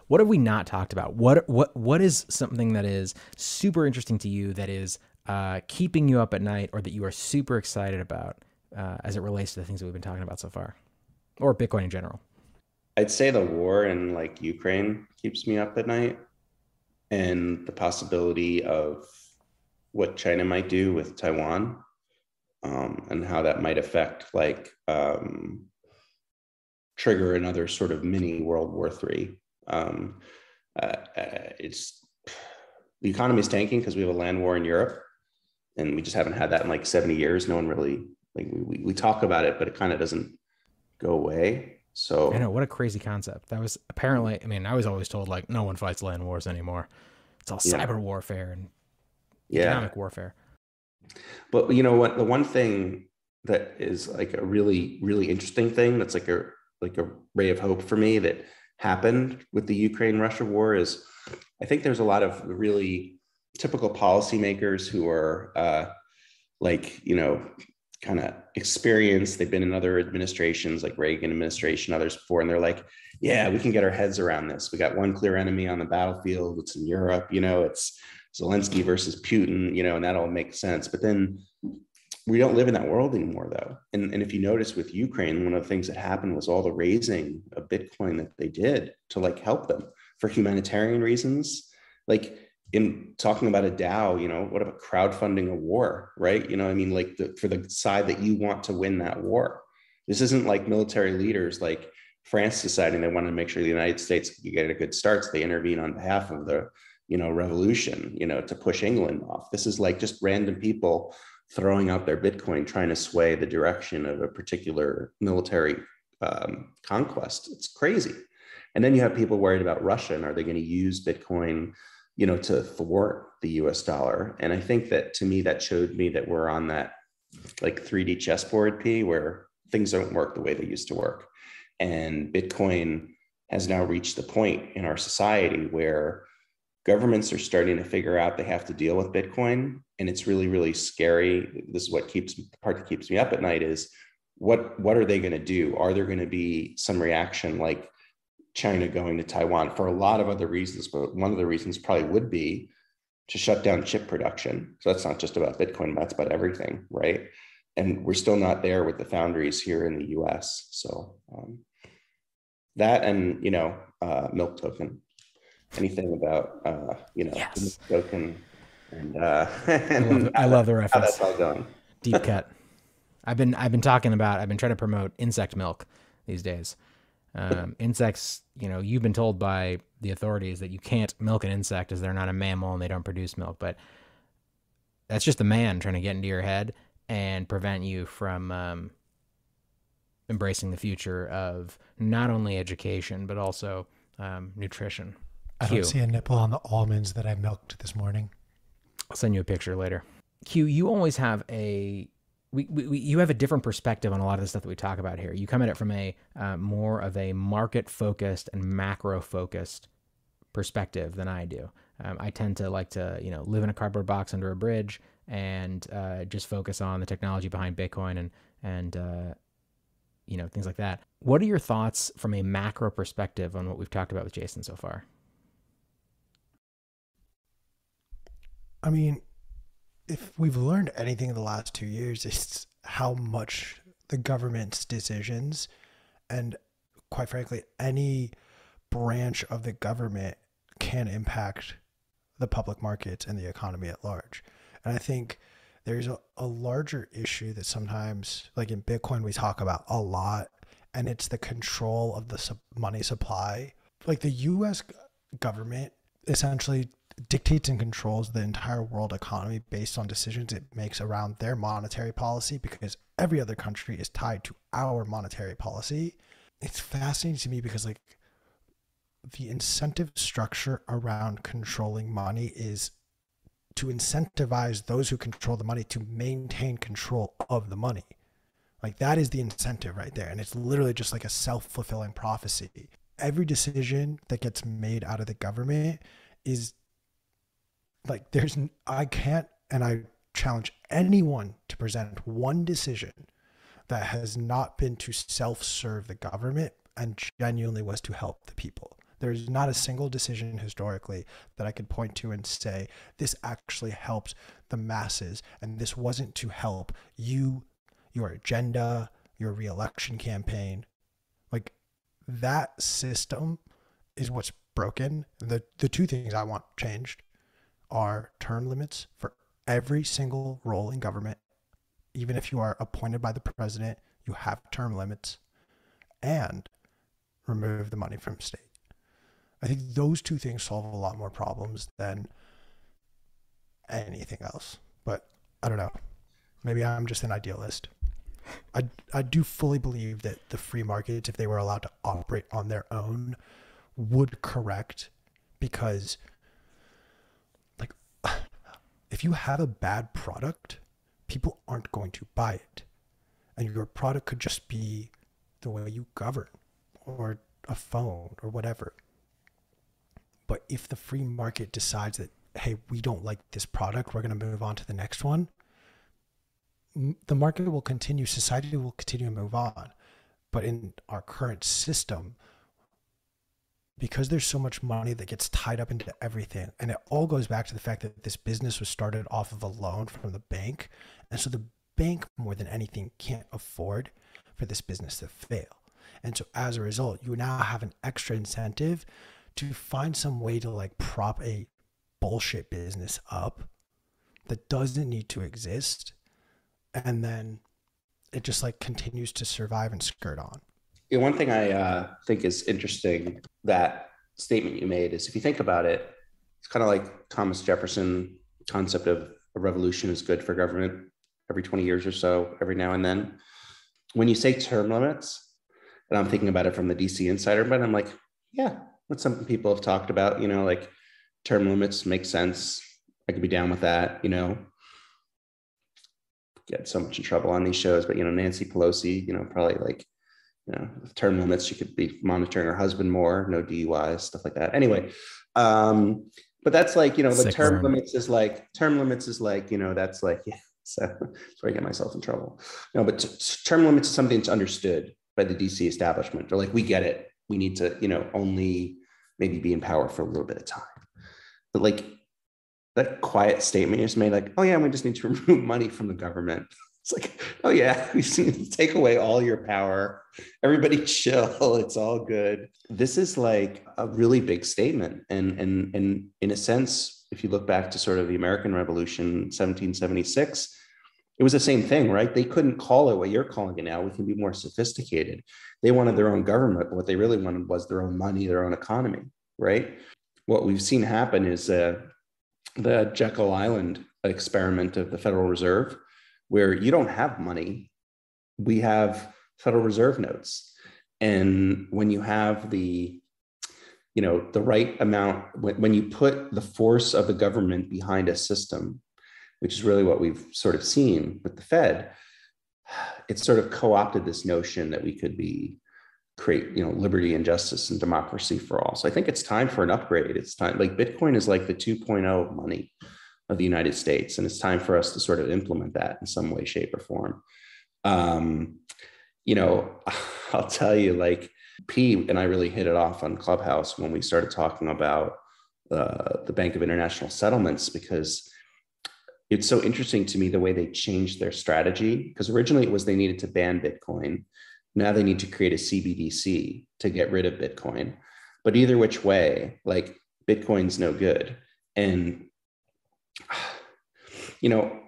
what have we not talked about? What what what is something that is super interesting to you that is uh, keeping you up at night, or that you are super excited about uh, as it relates to the things that we've been talking about so far, or Bitcoin in general? I'd say the war in like Ukraine keeps me up at night, and the possibility of what China might do with Taiwan um, and how that might affect like um, trigger another sort of mini World War Three. Um, uh, uh, it's the economy is tanking because we have a land war in Europe, and we just haven't had that in like seventy years. No one really like we we talk about it, but it kind of doesn't go away. So I know what a crazy concept. That was apparently. I mean, I was always told like no one fights land wars anymore. It's all cyber warfare and yeah. economic warfare. But you know what? The one thing that is like a really, really interesting thing that's like a like a ray of hope for me that happened with the Ukraine Russia war is I think there's a lot of really typical policymakers who are uh, like, you know, kind of experienced. They've been in other administrations like Reagan administration, others before, and they're like, yeah, we can get our heads around this. We got one clear enemy on the battlefield. It's in Europe, you know, it's Zelensky versus Putin, you know, and that all makes sense. But then we don't live in that world anymore, though. And, and if you notice with Ukraine, one of the things that happened was all the raising of Bitcoin that they did to like help them for humanitarian reasons. Like in talking about a DAO, you know, what about crowdfunding a war, right? You know, I mean, like the, for the side that you want to win that war. This isn't like military leaders like France deciding they wanted to make sure the United States could get a good start. So they intervene on behalf of the you know revolution you know to push england off this is like just random people throwing out their bitcoin trying to sway the direction of a particular military um, conquest. It's crazy. And then you have people worried about russia and are they going to use bitcoin you know to thwart the us dollar? And i think that to me that showed me that we're on that like 3d chessboard p where things don't work the way they used to work. And bitcoin has now reached the point in our society where governments are starting to figure out they have to deal with Bitcoin. And it's really, really scary. This is what keeps the part that keeps me up at night is what what are they going to do? Are there going to be some reaction like China going to Taiwan for a lot of other reasons? But one of the reasons probably would be to shut down chip production. So that's not just about Bitcoin, that's about everything, right? And we're still not there with the foundries here in the US. So um, that and, you know, uh, milk token anything about uh, you know yes. token and, uh, and I, love the, I love the reference. That's all going. Deep cut. I've been I've been talking about I've been trying to promote insect milk these days. Um, insects, you know, you've been told by the authorities that you can't milk an insect as they're not a mammal and they don't produce milk, but that's just the man trying to get into your head and prevent you from um, embracing the future of not only education but also um, nutrition. I don't see a nipple on the almonds that I milked this morning. I'll send you a picture later. Q, you always have a we, we, you have a different perspective on a lot of the stuff that we talk about here. You come at it from a uh, more of a market focused and macro focused perspective than I do. Um, I tend to like to you know live in a cardboard box under a bridge and uh, just focus on the technology behind Bitcoin and and uh, you know things like that. What are your thoughts from a macro perspective on what we've talked about with Jason so far? I mean, if we've learned anything in the last two years, it's how much the government's decisions and, quite frankly, any branch of the government can impact the public markets and the economy at large. And I think there's a, a larger issue that sometimes, like in Bitcoin, we talk about a lot, and it's the control of the money supply. Like the US government essentially dictates and controls the entire world economy based on decisions it makes around their monetary policy because every other country is tied to our monetary policy. It's fascinating to me because like the incentive structure around controlling money is to incentivize those who control the money to maintain control of the money. Like that is the incentive right there. And it's literally just like a self fulfilling prophecy. Every decision that gets made out of the government is like there's I can't and I challenge anyone to present one decision that has not been to self-serve the government and genuinely was to help the people. There's not a single decision historically that I could point to and say this actually helps the masses and this wasn't to help you, your agenda, your reelection campaign. Like that system is what's broken. The the two things I want changed are term limits for every single role in government. Even if you are appointed by the president, you have term limits and remove the money from state. I think those two things solve a lot more problems than anything else. But I don't know. Maybe I'm just an idealist. I, I do fully believe that the free markets, if they were allowed to operate on their own, would correct because if you have a bad product, people aren't going to buy it. And your product could just be the way you govern or a phone or whatever. But if the free market decides that, hey, we don't like this product, we're going to move on to the next one, the market will continue, society will continue to move on. But in our current system, because there's so much money that gets tied up into everything and it all goes back to the fact that this business was started off of a loan from the bank and so the bank more than anything can't afford for this business to fail. And so as a result you now have an extra incentive to find some way to like prop a bullshit business up that doesn't need to exist and then it just like continues to survive and skirt on yeah, one thing I uh, think is interesting that statement you made is if you think about it, it's kind of like Thomas Jefferson concept of a revolution is good for government every 20 years or so, every now and then. When you say term limits, and I'm thinking about it from the DC insider, but I'm like, yeah, that's something people have talked about, you know, like term limits make sense. I could be down with that, you know. Get so much in trouble on these shows, but you know, Nancy Pelosi, you know, probably like you know, term limits, she could be monitoring her husband more, no DUIs, stuff like that. Anyway, um, but that's like, you know, the term room. limits is like, term limits is like, you know, that's like, yeah, so that's where I get myself in trouble. No, but t- term limits is something that's understood by the DC establishment. They're like, we get it. We need to, you know, only maybe be in power for a little bit of time. But like that quiet statement you just made, like, oh yeah, we just need to remove money from the government. It's like, oh yeah, we take away all your power. Everybody chill. It's all good. This is like a really big statement. And and and in a sense, if you look back to sort of the American Revolution, 1776, it was the same thing, right? They couldn't call it what you're calling it now. We can be more sophisticated. They wanted their own government, what they really wanted was their own money, their own economy, right? What we've seen happen is uh, the Jekyll Island experiment of the Federal Reserve where you don't have money. We have Federal Reserve notes. And when you have the you know the right amount when, when you put the force of the government behind a system which is really what we've sort of seen with the fed it's sort of co-opted this notion that we could be create you know liberty and justice and democracy for all so i think it's time for an upgrade it's time like bitcoin is like the 2.0 of money of the united states and it's time for us to sort of implement that in some way shape or form um, you know i'll tell you like p and i really hit it off on clubhouse when we started talking about uh, the bank of international settlements because it's so interesting to me the way they changed their strategy because originally it was they needed to ban bitcoin now they need to create a CBDC to get rid of Bitcoin. But either which way, like Bitcoin's no good. And, you know,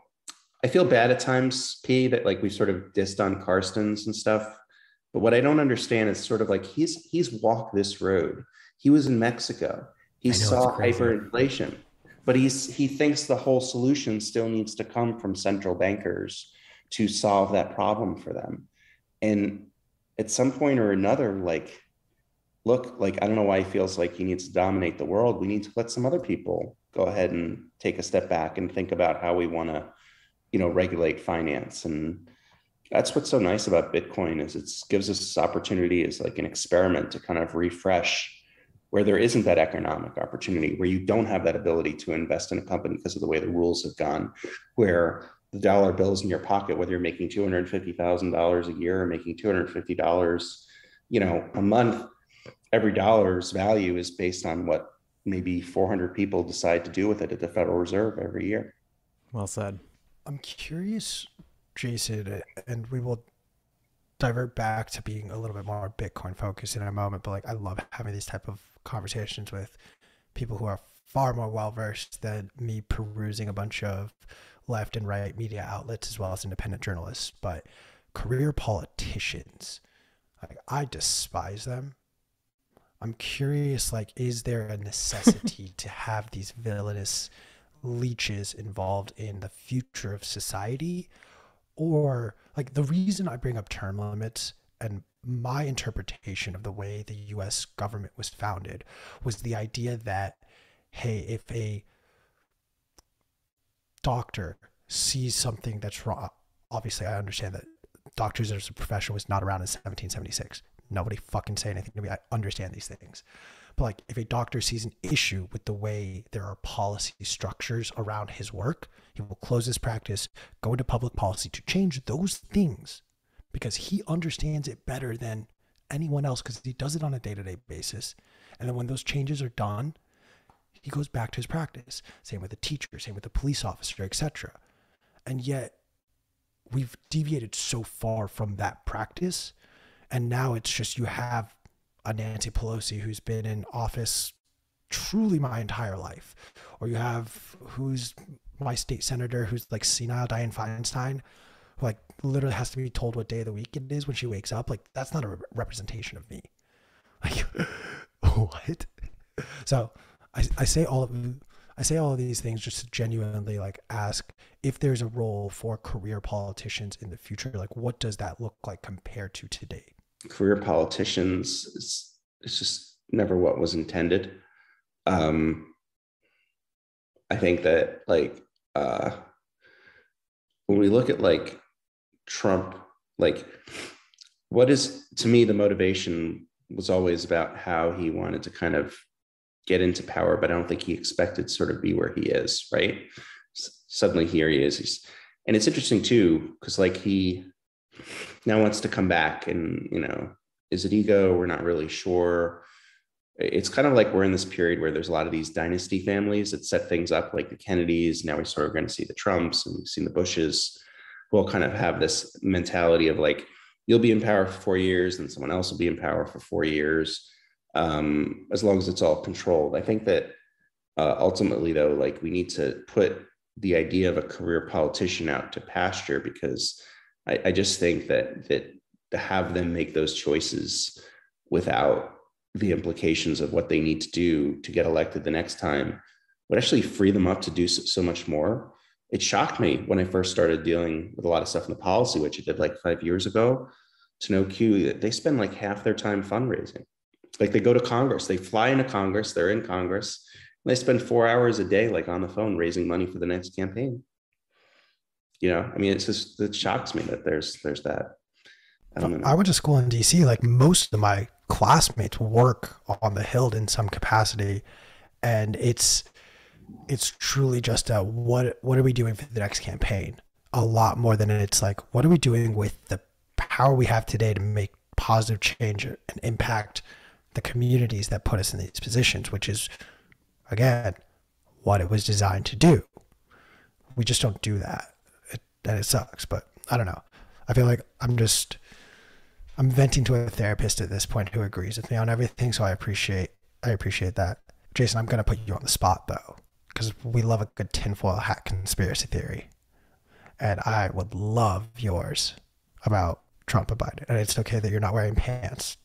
I feel bad at times, P, that like we sort of dissed on Carstens and stuff. But what I don't understand is sort of like he's he's walked this road. He was in Mexico. He know, saw hyperinflation, but he's he thinks the whole solution still needs to come from central bankers to solve that problem for them. And at some point or another, like, look, like, I don't know why he feels like he needs to dominate the world. We need to let some other people go ahead and take a step back and think about how we want to, you know, regulate finance. And that's what's so nice about Bitcoin is it gives us this opportunity as like an experiment to kind of refresh where there isn't that economic opportunity, where you don't have that ability to invest in a company because of the way the rules have gone, where the dollar bills in your pocket, whether you're making $250,000 a year or making $250, you know, a month, every dollar's value is based on what maybe 400 people decide to do with it at the Federal Reserve every year. Well said. I'm curious, Jason, and we will divert back to being a little bit more Bitcoin focused in a moment, but like I love having these type of conversations with people who are far more well versed than me perusing a bunch of left and right media outlets as well as independent journalists, but career politicians, like I despise them. I'm curious, like, is there a necessity to have these villainous leeches involved in the future of society? Or, like, the reason I bring up term limits and my interpretation of the way the US government was founded was the idea that, hey, if a doctor sees something that's wrong, obviously I understand that doctors as a profession was not around in 1776. Nobody fucking say anything to me. I understand these things. But like if a doctor sees an issue with the way there are policy structures around his work, he will close his practice, go into public policy to change those things because he understands it better than anyone else because he does it on a day-to-day basis. And then when those changes are done, he goes back to his practice. Same with the teacher, same with the police officer, etc. And yet we've deviated so far from that practice. And now it's just you have a Nancy Pelosi who's been in office truly my entire life. Or you have who's my state senator who's like senile Dianne Feinstein, who like literally has to be told what day of the week it is when she wakes up. Like that's not a representation of me. Like what? So I, I say all of I say all of these things just to genuinely like ask if there's a role for career politicians in the future. Like, what does that look like compared to today? Career politicians is it's just never what was intended. Um, I think that like uh, when we look at like Trump, like what is to me the motivation was always about how he wanted to kind of get into power, but I don't think he expected sort of be where he is, right? S- suddenly here he is. He's, and it's interesting too, because like he now wants to come back and, you know, is it ego? We're not really sure. It's kind of like we're in this period where there's a lot of these dynasty families that set things up, like the Kennedys. Now we're sort of going to see the Trumps and we've seen the Bushes. We'll kind of have this mentality of like, you'll be in power for four years, and someone else will be in power for four years um, as long as it's all controlled. I think that uh, ultimately, though, like we need to put the idea of a career politician out to pasture because I, I just think that that to have them make those choices without the implications of what they need to do to get elected the next time would actually free them up to do so, so much more. It shocked me when I first started dealing with a lot of stuff in the policy, which I did like five years ago, to know Q that they spend like half their time fundraising like they go to Congress, they fly into Congress, they're in Congress, and they spend four hours a day, like on the phone, raising money for the next campaign. You know, I mean, it's just it shocks me that there's there's that. I, I went to school in DC. Like most of my classmates work on the Hill in some capacity, and it's it's truly just a what what are we doing for the next campaign? A lot more than it's like what are we doing with the power we have today to make positive change and impact the communities that put us in these positions, which is again what it was designed to do. We just don't do that, and it sucks. But I don't know. I feel like I'm just I'm venting to a therapist at this point who agrees with me on everything. So I appreciate I appreciate that. Jason, I'm gonna put you on the spot though, because we love a good tinfoil hat conspiracy theory, and I would love yours about Trump and Biden. And it's okay that you're not wearing pants.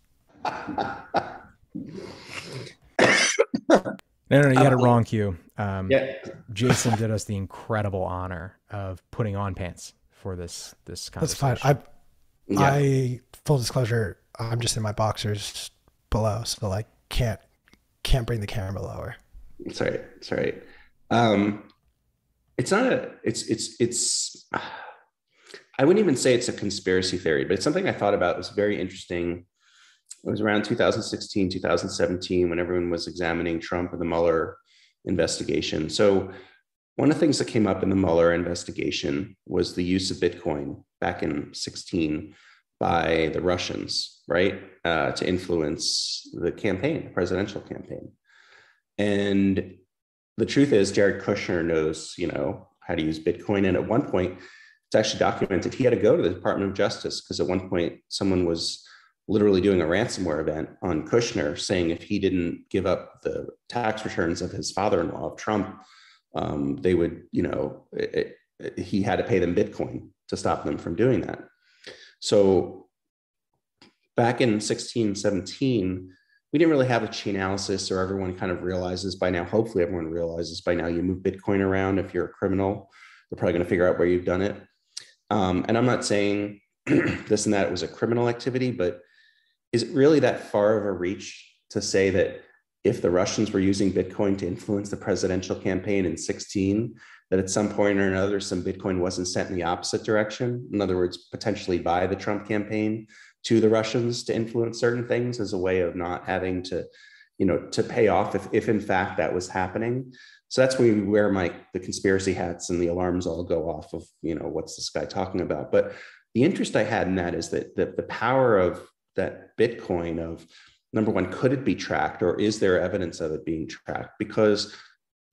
No, no, no, you got it wrong, Q. Um, yeah. Jason did us the incredible honor of putting on pants for this this conversation. That's fine. I, yeah. I full disclosure, I'm just in my boxers below, so like can't can't bring the camera lower. Sorry, sorry. It's. Um, it's not a. It's it's it's. I wouldn't even say it's a conspiracy theory, but it's something I thought about. It was very interesting it was around 2016, 2017 when everyone was examining Trump and the Mueller investigation. So, one of the things that came up in the Mueller investigation was the use of Bitcoin back in 16 by the Russians, right, uh, to influence the campaign, the presidential campaign. And the truth is, Jared Kushner knows, you know, how to use Bitcoin. And at one point, it's actually documented he had to go to the Department of Justice because at one point someone was literally doing a ransomware event on Kushner, saying if he didn't give up the tax returns of his father-in-law of Trump, um, they would, you know, it, it, he had to pay them Bitcoin to stop them from doing that. So back in 16, 17, we didn't really have a Chainalysis or everyone kind of realizes by now, hopefully everyone realizes by now you move Bitcoin around. If you're a criminal, they're probably going to figure out where you've done it. Um, and I'm not saying this and that was a criminal activity, but is it really that far of a reach to say that if the Russians were using Bitcoin to influence the presidential campaign in 16, that at some point or another, some Bitcoin wasn't sent in the opposite direction? In other words, potentially by the Trump campaign to the Russians to influence certain things as a way of not having to, you know, to pay off if, if in fact that was happening. So that's where my the conspiracy hats and the alarms all go off of, you know, what's this guy talking about? But the interest I had in that is that the, the power of that Bitcoin of number one, could it be tracked or is there evidence of it being tracked? Because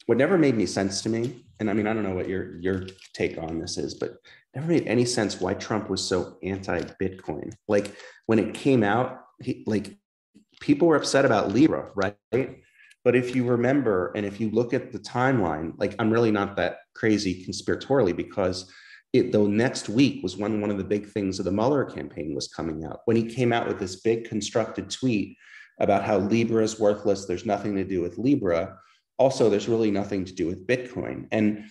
what never made any sense to me, and I mean, I don't know what your your take on this is, but never made any sense why Trump was so anti-Bitcoin. Like when it came out, he, like people were upset about Libra, right? But if you remember, and if you look at the timeline, like I'm really not that crazy conspiratorially because it, though next week was when one of the big things of the Mueller campaign was coming out. When he came out with this big constructed tweet about how Libra is worthless, there's nothing to do with Libra. Also, there's really nothing to do with Bitcoin. And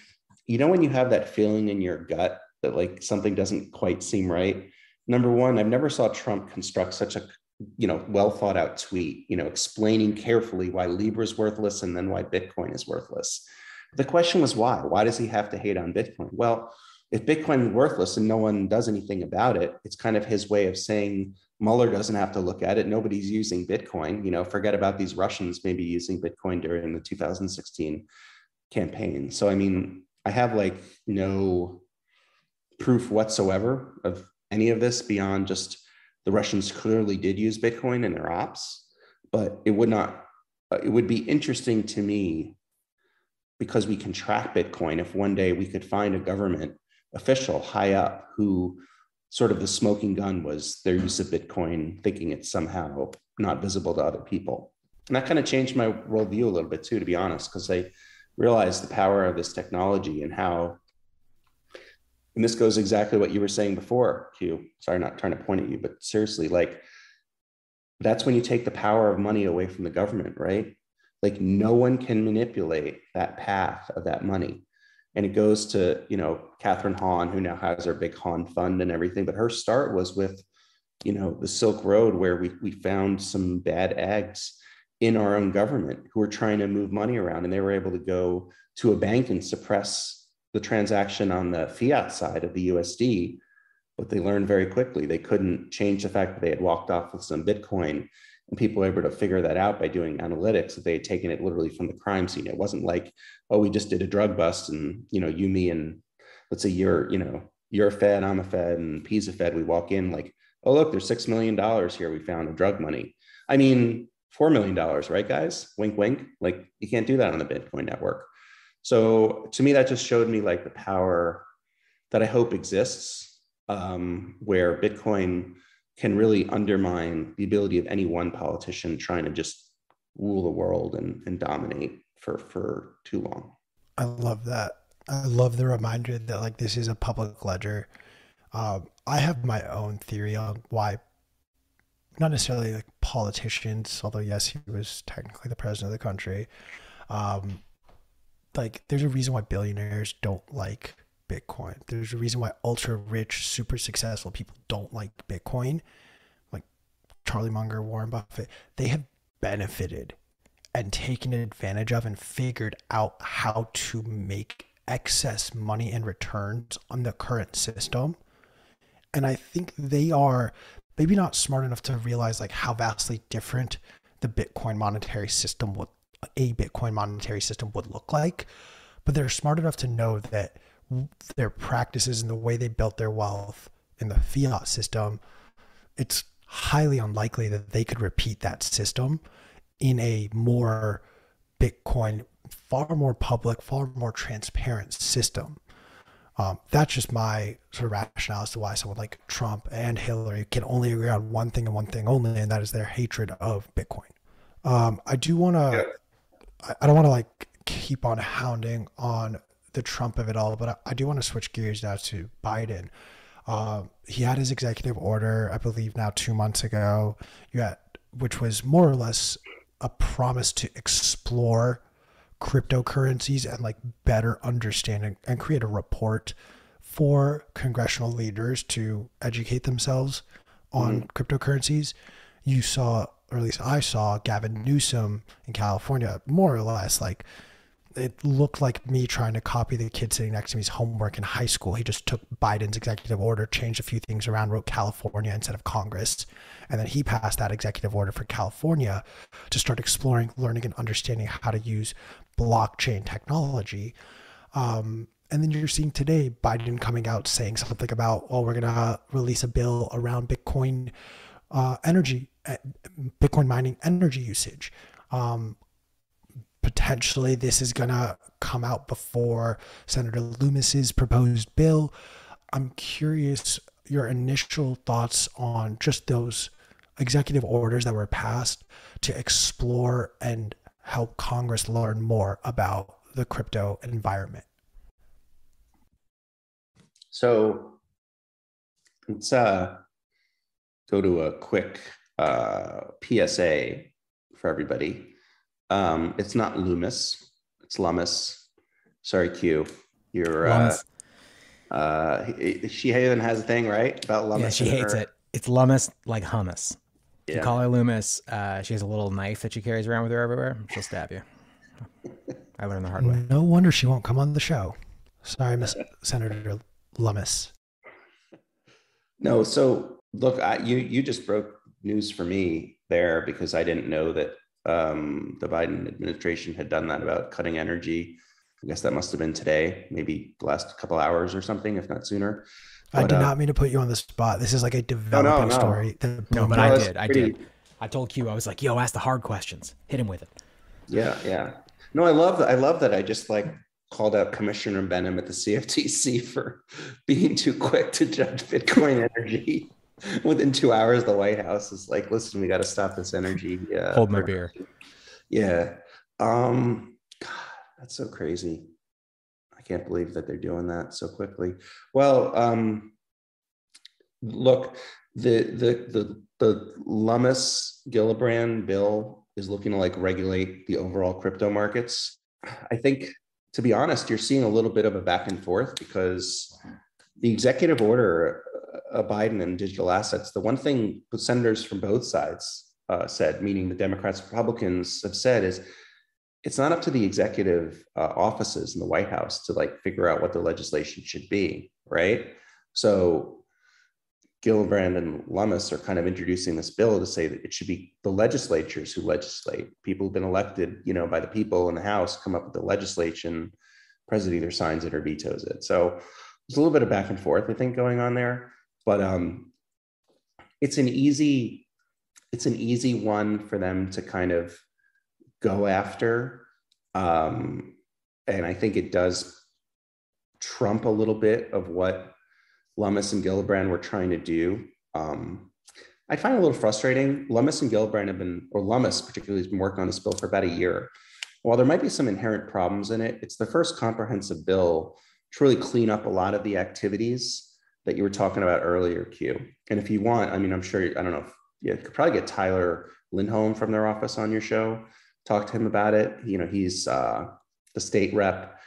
you know, when you have that feeling in your gut that like something doesn't quite seem right. Number one, I've never saw Trump construct such a you know well thought out tweet, you know, explaining carefully why Libra is worthless and then why Bitcoin is worthless. The question was why? Why does he have to hate on Bitcoin? Well, if Bitcoin is worthless and no one does anything about it, it's kind of his way of saying Mueller doesn't have to look at it. Nobody's using Bitcoin. You know, forget about these Russians maybe using Bitcoin during the 2016 campaign. So, I mean, I have like no proof whatsoever of any of this beyond just the Russians clearly did use Bitcoin in their ops, but it would not, uh, it would be interesting to me because we can track Bitcoin if one day we could find a government official high up who sort of the smoking gun was their use of Bitcoin, thinking it's somehow not visible to other people. And that kind of changed my worldview a little bit too, to be honest, because I realized the power of this technology and how, and this goes exactly what you were saying before, Q. Sorry, not trying to point at you, but seriously, like that's when you take the power of money away from the government, right? Like no one can manipulate that path of that money and it goes to you know Kathryn Haun, who now has her big Hahn fund and everything. But her start was with you know, the Silk Road where we, we found some bad eggs in our own government who were trying to move money around and they were able to go to a bank and suppress the transaction on the fiat side of the USD. But they learned very quickly they couldn't change the fact that they had walked off with some Bitcoin and people were able to figure that out by doing analytics that they had taken it literally from the crime scene. It wasn't like, oh, we just did a drug bust and you know, you, me, and let's say you're, you know, you're a Fed, I'm a Fed, and P's a Fed. We walk in like, oh, look, there's six million dollars here. We found a drug money. I mean, four million dollars, right, guys? Wink, wink. Like you can't do that on the Bitcoin network. So to me, that just showed me like the power that I hope exists, um, where Bitcoin can really undermine the ability of any one politician trying to just rule the world and, and dominate for for too long. I love that. I love the reminder that like this is a public ledger. Um, I have my own theory on why, not necessarily like politicians, although yes, he was technically the president of the country. Um, like, there's a reason why billionaires don't like Bitcoin. There's a reason why ultra rich, super successful people don't like Bitcoin. Like Charlie Munger, Warren Buffett, they have benefited and taken advantage of and figured out how to make excess money and returns on the current system. And I think they are maybe not smart enough to realize like how vastly different the Bitcoin monetary system would a Bitcoin monetary system would look like, but they're smart enough to know that their practices and the way they built their wealth in the fiat system, it's highly unlikely that they could repeat that system in a more Bitcoin, far more public, far more transparent system. Um, that's just my sort of rationale as to why someone like Trump and Hillary can only agree on one thing and one thing only, and that is their hatred of Bitcoin. Um, I do want to, yeah. I don't want to like keep on hounding on the Trump of it all, but I, I do want to switch gears now to Biden. Uh, he had his executive order, I believe, now two months ago, had, which was more or less a promise to explore cryptocurrencies and like better understand and, and create a report for congressional leaders to educate themselves on mm-hmm. cryptocurrencies. You saw, or at least I saw, Gavin Newsom in California, more or less like it looked like me trying to copy the kid sitting next to me's homework in high school. He just took Biden's executive order, changed a few things around, wrote California instead of Congress. And then he passed that executive order for California to start exploring, learning, and understanding how to use blockchain technology. Um, and then you're seeing today Biden coming out saying something about, oh, we're going to release a bill around Bitcoin uh, energy, uh, Bitcoin mining energy usage. Um, potentially this is going to come out before Senator Loomis's proposed bill. I'm curious your initial thoughts on just those executive orders that were passed to explore and help Congress learn more about the crypto environment. So let's uh, go to a quick uh, PSA for everybody. Um, it's not Loomis, it's Lummis. Sorry, Q. You're uh, uh, she even has a thing, right? About Lummis. Yeah, she hates her. it. It's Lummis like hummus. Yeah. You call her Loomis, uh, she has a little knife that she carries around with her everywhere. She'll stab you. I learned the hard way. No wonder she won't come on the show. Sorry, Miss Senator Lummis. No, so look, I, you you just broke news for me there because I didn't know that um, the Biden administration had done that about cutting energy. I guess that must have been today, maybe the last couple hours or something, if not sooner. But, I did uh, not mean to put you on the spot. This is like a developing no, no, no. story. No, but I did. I did. I told Q, I was like, yo, ask the hard questions. Hit him with it. Yeah, yeah. No, I love that. I love that. I just like called out Commissioner Behnam at the CFTC for being too quick to judge Bitcoin energy. within two hours, the White House is like, "Listen, we got to stop this energy." Yeah, hold my beer. Yeah, um, God, that's so crazy. I can't believe that they're doing that so quickly. Well, um, look, the the the the Lummis Gillibrand bill is looking to like regulate the overall crypto markets. I think, to be honest, you're seeing a little bit of a back and forth because the executive order uh, Biden and digital assets, the one thing senators from both sides uh, said, meaning the Democrats, Republicans, have said is it's not up to the executive uh, offices in the White House to like figure out what the legislation should be, right? So Gillibrand and Lummis are kind of introducing this bill to say that it should be the legislatures who legislate. People who've been elected, you know, by the people in the House come up with the legislation. President either signs it or vetoes it. So there's a little bit of back and forth, I think, going on there. But um, it's an easy, it's an easy one for them to kind of go after. Um, and I think it does trump a little bit of what Lummis and Gillibrand were trying to do. Um, I find it a little frustrating. Lummis and Gillibrand have been, or Lummis particularly, has been working on this bill for about a year. While there might be some inherent problems in it, it's the first comprehensive bill to really clean up a lot of the activities that you were talking about earlier, Q. And if you want, I mean, I'm sure, I don't know if you could probably get Tyler Lindholm from their office on your show talk to him about it. You know, he's uh, the state rep,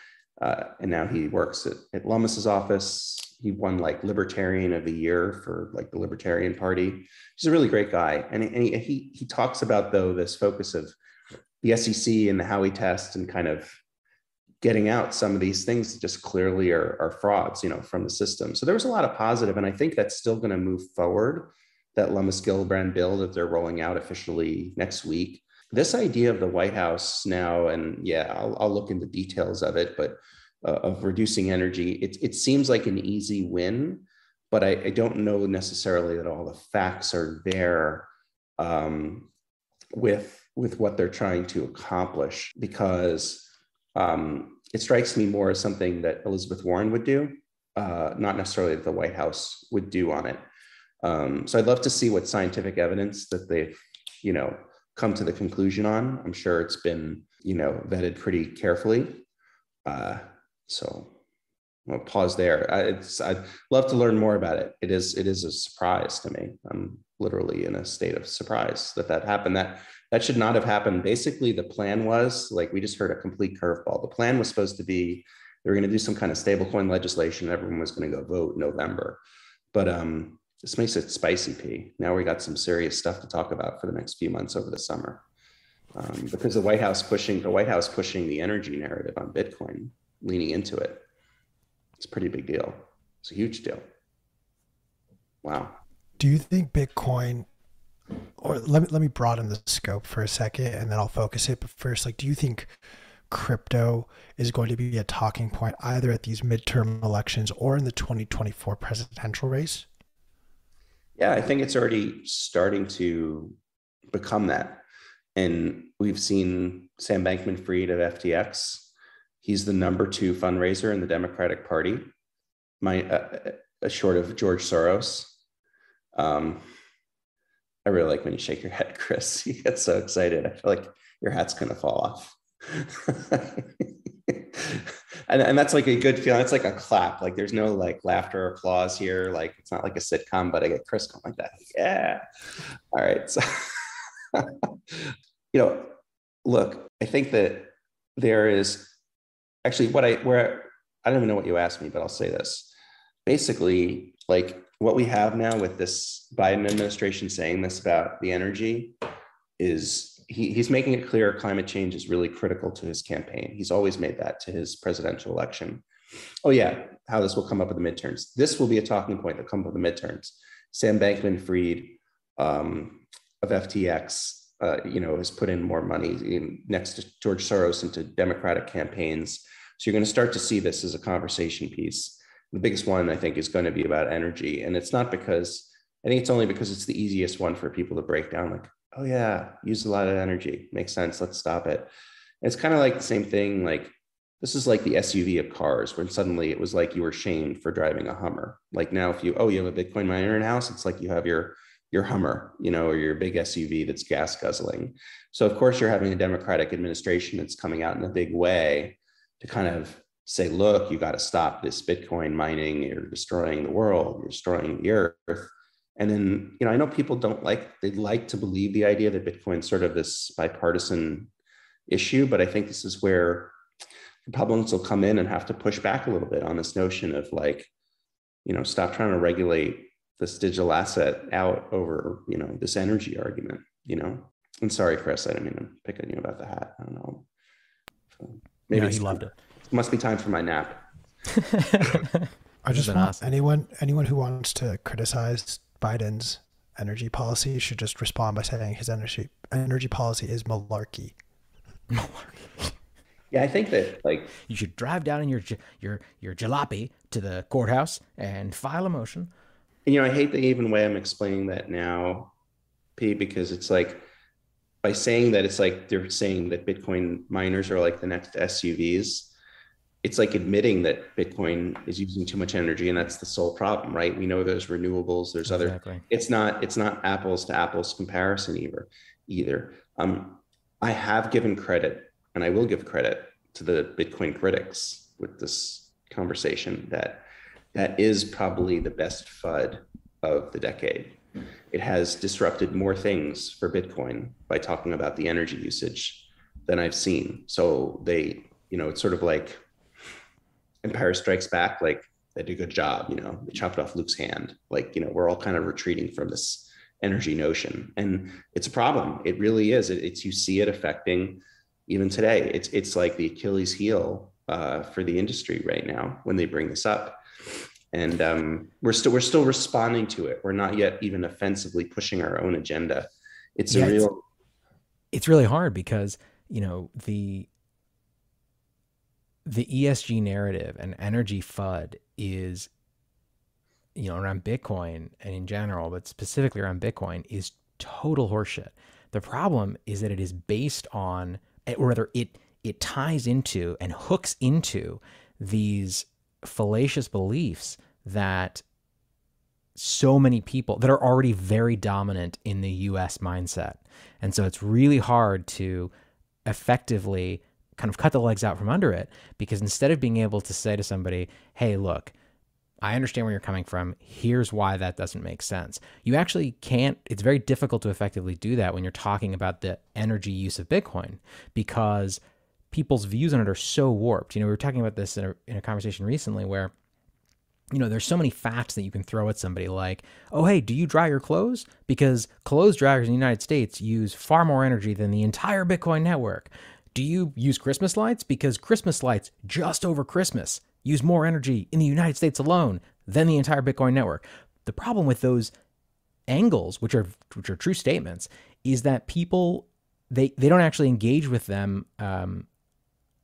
uh, and now he works at, at Lummis's office. He won like Libertarian of the Year for like the Libertarian Party. He's a really great guy, and, and he, he he talks about though this focus of the SEC and the Howey test and kind of getting out some of these things that just clearly are, are frauds, you know, from the system. So there was a lot of positive, and I think that's still going to move forward. That Lummis Gillibrand bill that they're rolling out officially next week this idea of the White House now, and yeah, I'll, I'll look into details of it, but uh, of reducing energy, it, it seems like an easy win, but I, I don't know necessarily that all the facts are there um, with with what they're trying to accomplish because um, it strikes me more as something that Elizabeth Warren would do, uh, not necessarily that the White House would do on it. Um, so I'd love to see what scientific evidence that they've, you know, come to the conclusion on. I'm sure it's been, you know, vetted pretty carefully. Uh, so I'll pause there. I, it's, I'd love to learn more about it. It is, it is a surprise to me. I'm literally in a state of surprise that that happened. That that should not have happened. Basically, the plan was like we just heard a complete curveball. The plan was supposed to be they were going to do some kind of stablecoin legislation. Everyone was going to go vote November, but um, this makes it spicy P. Now we got some serious stuff to talk about for the next few months over the summer. Um, because the White House pushing the White House pushing the energy narrative on Bitcoin, leaning into it. It's a pretty big deal. It's a huge deal. Wow. Do you think Bitcoin or let me let me broaden the scope for a second and then I'll focus it. But first, like do you think crypto is going to be a talking point either at these midterm elections or in the 2024 presidential race? Yeah, I think it's already starting to become that. And we've seen Sam Bankman Fried of FTX. He's the number two fundraiser in the Democratic Party, my uh, uh, short of George Soros. Um, I really like when you shake your head, Chris. You get so excited. I feel like your hat's gonna fall off. and, and that's like a good feeling. It's like a clap. Like there's no like laughter or applause here. Like it's not like a sitcom, but I get Chris going like that. Yeah. All right. So, you know, look, I think that there is actually what I where I don't even know what you asked me, but I'll say this. Basically, like what we have now with this Biden administration saying this about the energy is he, he's making it clear climate change is really critical to his campaign. He's always made that to his presidential election. Oh, yeah, how this will come up with the midterms. This will be a talking point that comes with the midterms. Sam Bankman Fried um, of FTX, uh, you know, has put in more money in, next to George Soros into Democratic campaigns. So you're going to start to see this as a conversation piece. The biggest one, I think, is going to be about energy. And it's not because, I think it's only because it's the easiest one for people to break down. Like, oh yeah, use a lot of energy. Makes sense. Let's stop it. And it's kind of like the same thing. Like this is like the SUV of cars, when suddenly it was like you were shamed for driving a Hummer. Like now, if you oh you have a Bitcoin miner in house, it's like you have your your Hummer, you know, or your big SUV that's gas guzzling. So of course you're having a Democratic administration that's coming out in a big way to kind of say, look, you got to stop this Bitcoin mining. You're destroying the world. You're destroying the earth. And then, you know, I know people don't like, they like to believe the idea that Bitcoin's sort of this bipartisan issue, but I think this is where Republicans will come in and have to push back a little bit on this notion of like, you know, stop trying to regulate this digital asset out over you know this energy argument you know and sorry chris i didn't mean to pick on you about the hat i don't know maybe no, he loved it. It must be time for my nap i just want awesome. anyone anyone who wants to criticize biden's energy policy should just respond by saying his energy energy policy is malarkey malarkey yeah, I think that like you should drive down in your your your jalopy to the courthouse and file a motion. And, you know, I hate the even way I'm explaining that now, Pete, because it's like by saying that it's like they're saying that Bitcoin miners are like the next SUVs. It's like admitting that Bitcoin is using too much energy, and that's the sole problem, right? We know there's renewables, there's exactly. other. It's not it's not apples to apples comparison either. Either. Um, I have given credit and I will give credit to the Bitcoin critics with this conversation that that is probably the best FUD of the decade. It has disrupted more things for Bitcoin by talking about the energy usage than I've seen. So they, you know, it's sort of like Empire Strikes Back, like they did a good job, you know, they chopped off Luke's hand. Like, you know, we're all kind of retreating from this energy notion. And it's a problem. It really is. It, it's you see it affecting even today, it's it's like the Achilles heel uh, for the industry right now when they bring this up, and um, we're still we're still responding to it. We're not yet even offensively pushing our own agenda. It's yeah, a real. It's, it's really hard because you know the the ESG narrative and energy FUD is, you know, around Bitcoin and in general, but specifically around Bitcoin is total horseshit. The problem is that it is based on or rather it it ties into and hooks into these fallacious beliefs that so many people that are already very dominant in the US mindset. And so it's really hard to effectively kind of cut the legs out from under it because instead of being able to say to somebody, hey, look, I understand where you're coming from. Here's why that doesn't make sense. You actually can't, it's very difficult to effectively do that when you're talking about the energy use of Bitcoin because people's views on it are so warped. You know, we were talking about this in a, in a conversation recently where, you know, there's so many facts that you can throw at somebody like, oh, hey, do you dry your clothes? Because clothes dryers in the United States use far more energy than the entire Bitcoin network. Do you use Christmas lights? Because Christmas lights just over Christmas use more energy in the United States alone than the entire Bitcoin network. The problem with those angles, which are which are true statements, is that people they they don't actually engage with them um,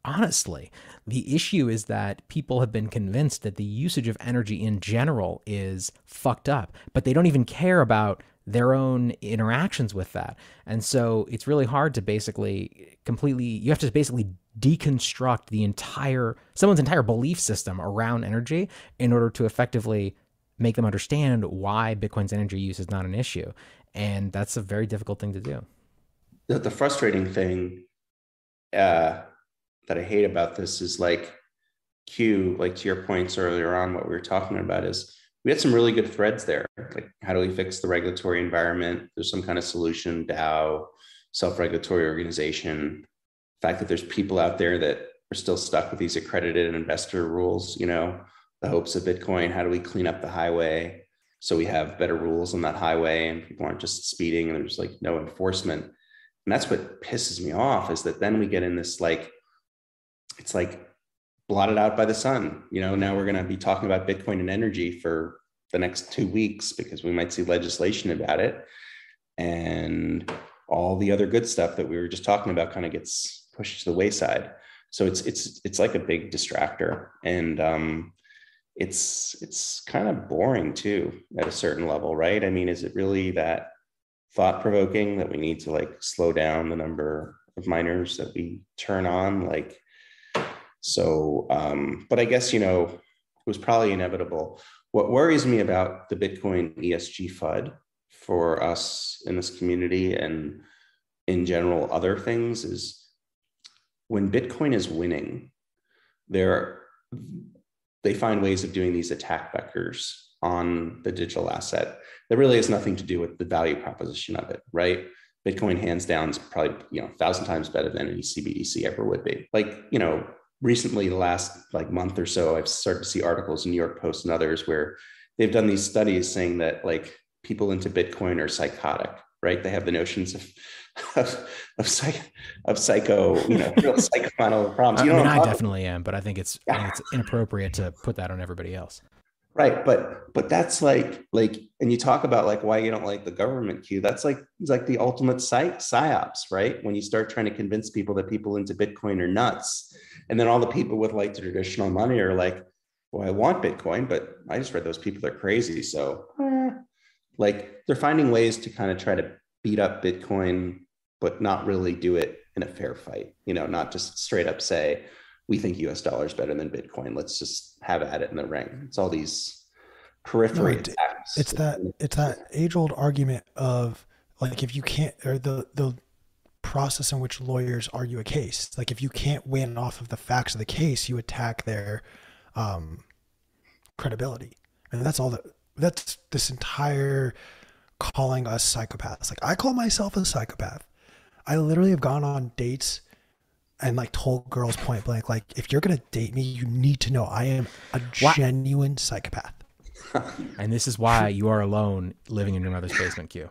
honestly. The issue is that people have been convinced that the usage of energy in general is fucked up, but they don't even care about their own interactions with that. And so it's really hard to basically completely, you have to basically deconstruct the entire, someone's entire belief system around energy in order to effectively make them understand why Bitcoin's energy use is not an issue. And that's a very difficult thing to do. The, frustrating thing uh, that I hate about this is like Q, like to your points earlier on, what we were talking about is we had some really good threads there. Like, how do we fix the regulatory environment? There's some kind of solution, DAO, self regulatory organization. The fact that there's people out there that are still stuck with these accredited investor rules, you know, the hopes of Bitcoin. How do we clean up the highway so we have better rules on that highway and people aren't just speeding and there's like no enforcement? And that's what pisses me off is that then we get in this like, it's like blotted out by the sun. You know, now we're going to be talking about Bitcoin and energy for the next two weeks because we might see legislation about it. And all the other good stuff that we were just talking about kind of gets pushed to the wayside. So it's it's it's like a big distractor. And um it's it's kind of boring too at a certain level, right? I mean, is it really that thought provoking that we need to like slow down the number of miners that we turn on? Like, so, um, but I guess, you know, it was probably inevitable. What worries me about the Bitcoin ESG FUD for us in this community and in general, other things is when Bitcoin is winning, there they find ways of doing these attack vectors on the digital asset that really has nothing to do with the value proposition of it, right? Bitcoin hands down is probably you know a thousand times better than any CBDC ever would be. Like you know recently the last like month or so i've started to see articles in new york post and others where they've done these studies saying that like people into Bitcoin are psychotic, right? They have the notions of of of, psych, of psycho, you know, real psychoanalytic problems. You I mean, I definitely am, but I think it's I think it's inappropriate to put that on everybody else. Right, but but that's like like, and you talk about like why you don't like the government Q. That's like it's like the ultimate psych psyops, right? When you start trying to convince people that people into Bitcoin are nuts, and then all the people with like the traditional money are like, well, I want Bitcoin, but I just read those people are crazy, so. eh. Like they're finding ways to kind of try to beat up Bitcoin, but not really do it in a fair fight. You know, not just straight up say, we think US dollar is better than Bitcoin. Let's just have at it in the ring. It's all these periphery No, it- attacks. It's that it's that age old argument of like if you can't or the the process in which lawyers argue a case. Like if you can't win off of the facts of the case, you attack their um credibility. And that's all that that's this entire calling us psychopaths. Like I call myself a psychopath. I literally have gone on dates and like told girls point blank, like, if you're gonna date me, you need to know I am a Wha- genuine psychopath. And this is why you are alone living in your mother's basement, Q.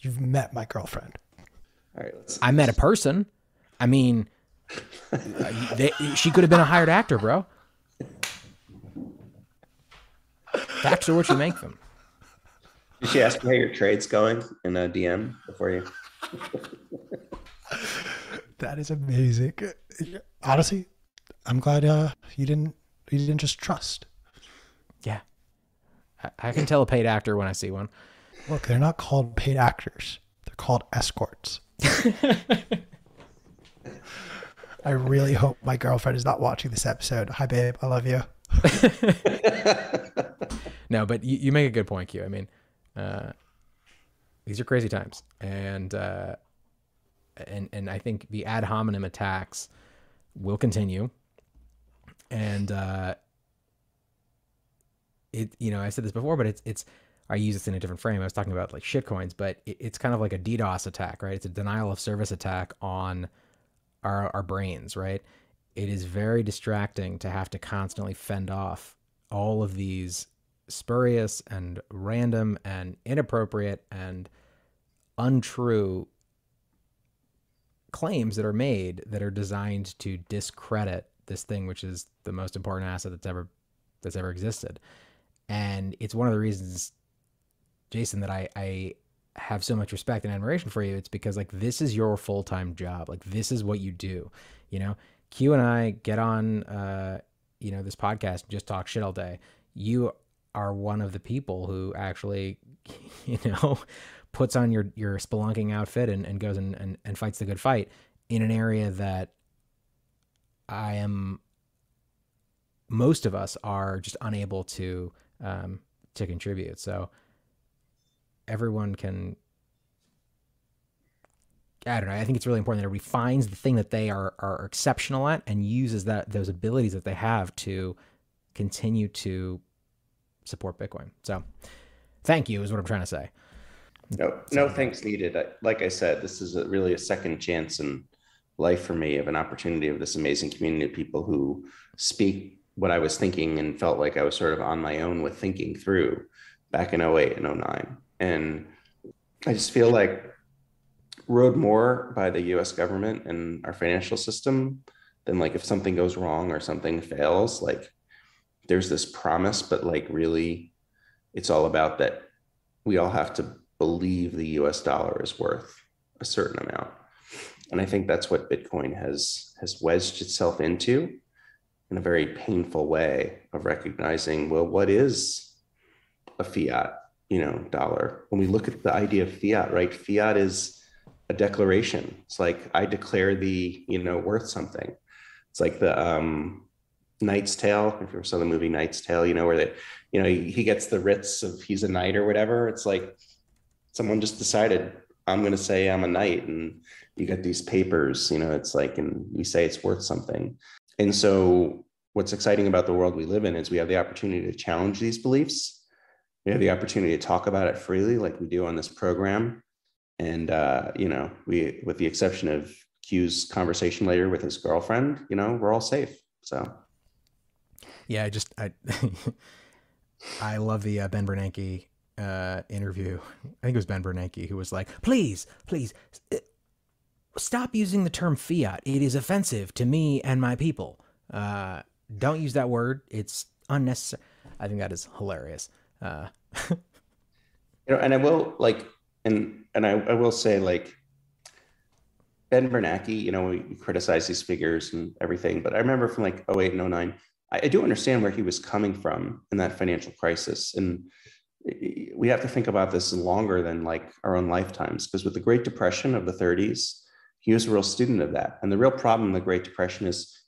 You've met my girlfriend. all right, let's I met a person. I mean, uh, they, she could have been a hired actor, bro. Facts are what you make them. Did she ask you how your trade's going in a DM before you? That is amazing. Honestly, I'm glad uh, you didn't you didn't just trust. Yeah. I, I can tell a paid actor when I see one. Look, they're not called paid actors. They're called escorts. I really hope my girlfriend is not watching this episode. Hi, babe. I love you. No, but you, you make a good point, Q. I mean, uh, these are crazy times, and uh, and and I think the ad hominem attacks will continue, and uh, it you know I said this before, but it's it's I use this in a different frame. I was talking about like shitcoins, but it, it's kind of like a DDoS attack, right? It's a denial of service attack on our our brains, right? It is very distracting to have to constantly fend off all of these spurious and random and inappropriate and untrue claims that are made that are designed to discredit this thing which is the most important asset that's ever that's ever existed. And it's one of the reasons jason that i i have so much respect and admiration for you. It's because like this is your full-time job. Like this is what you do you know? Q and i get on uh you know this podcast and just talk shit all day. You are one of the people who actually you know puts on your your spelunking outfit and, and goes and, and, and fights the good fight in an area that i am most of us are just unable to um, to contribute so everyone can I don't know. I think it's really important that everybody finds the thing that they are are exceptional at and uses that those abilities that they have to continue to support Bitcoin. So, thank you is what I'm trying to say. No, no thanks needed. I, like I said, this is a, really a second chance in life for me of an opportunity of this amazing community of people who speak what I was thinking and felt like I was sort of on my own with thinking through back in 08 and 09. And I just feel like rode more by the US government and our financial system than like if something goes wrong or something fails, like there's this promise, but like really it's all about that we all have to believe the US dollar is worth a certain amount. And I think that's what Bitcoin has has wedged itself into in a very painful way of recognizing, well, what is a fiat, you know, dollar? When we look at the idea of fiat, right? Fiat is a declaration. It's like I declare the, you know, worth something. It's like the um Knight's Tale. If you ever saw the movie Knight's Tale, you know, where they, you know, he, he gets the writs of he's a knight or whatever. It's like someone just decided I'm going to say I'm a knight, and you get these papers. You know, it's like, and we say it's worth something. And so, what's exciting about the world we live in is we have the opportunity to challenge these beliefs. We have the opportunity to talk about it freely, like we do on this program. And uh, you know, we, with the exception of Q's conversation later with his girlfriend, you know, we're all safe. So. Yeah, I just I I love the uh, Ben Bernanke uh, interview. I think it was Ben Bernanke who was like, "Please, please, uh, stop using the term fiat. It is offensive to me and my people. Uh, don't use that word. It's unnecessary." I think that is hilarious. Uh, you know, and I will like, and and I, I will say like, Ben Bernanke, you know, we, criticize these figures and everything, but I remember from like 08 and 09, I, I do understand where he was coming from in that financial crisis, and we have to think about this longer than like our own lifetimes because with the great depression of the 30s he was a real student of that. And the real problem in the great depression is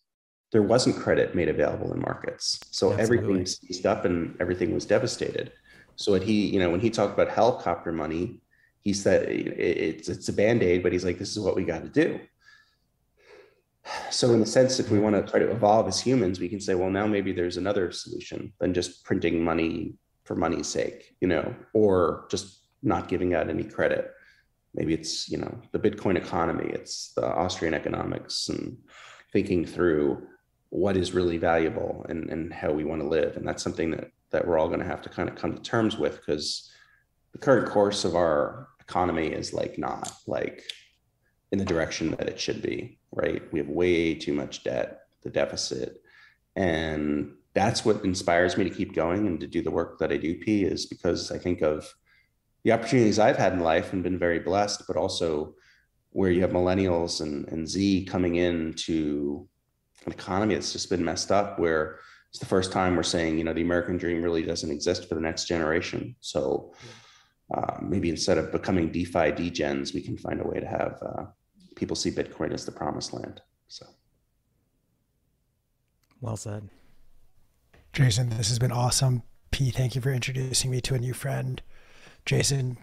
there wasn't credit made available in markets. So Absolutely. everything seized up and everything was devastated. So what he you know when he talked about helicopter money he said it's it's a band-aid but he's like this is what we got to do. So in the sense if we want to try to evolve as humans we can say well now maybe there's another solution than just printing money for money's sake, you know, or just not giving out any credit. Maybe it's, you know, the Bitcoin economy, it's the Austrian economics and thinking through what is really valuable and, and how we want to live. And that's something that that we're all going to have to kind of come to terms with because the current course of our economy is like not like in the direction that it should be, right? We have way too much debt, the deficit, and that's what inspires me to keep going and to do the work that I do, P, is because I think of the opportunities I've had in life and been very blessed, but also where you have millennials and, and Z coming into an economy that's just been messed up, where it's the first time we're saying, you know, the American dream really doesn't exist for the next generation. So uh, maybe instead of becoming DeFi degens, we can find a way to have uh, people see Bitcoin as the promised land. So. Well said. Jason, this has been awesome. P, thank you for introducing me to a new friend. Jason,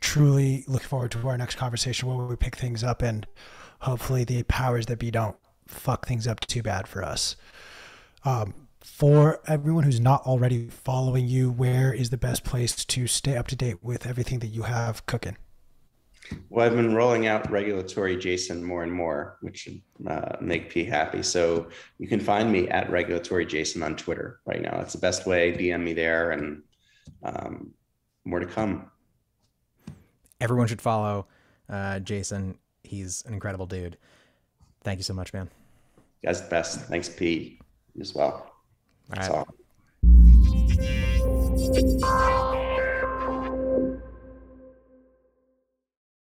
truly look forward to our next conversation where we pick things up and hopefully the powers that be don't fuck things up too bad for us. Um, for everyone who's not already following you, where is the best place to stay up to date with everything that you have cooking? Well, I've been rolling out regulatory Jason more and more, which should uh, make P happy. So you can find me at regulatory Jason on Twitter right now. That's the best way. DM me there, and um, more to come. Everyone should follow uh, Jason. He's an incredible dude. Thank you so much, man. That's guys, best. Thanks, P as well. All That's right. all.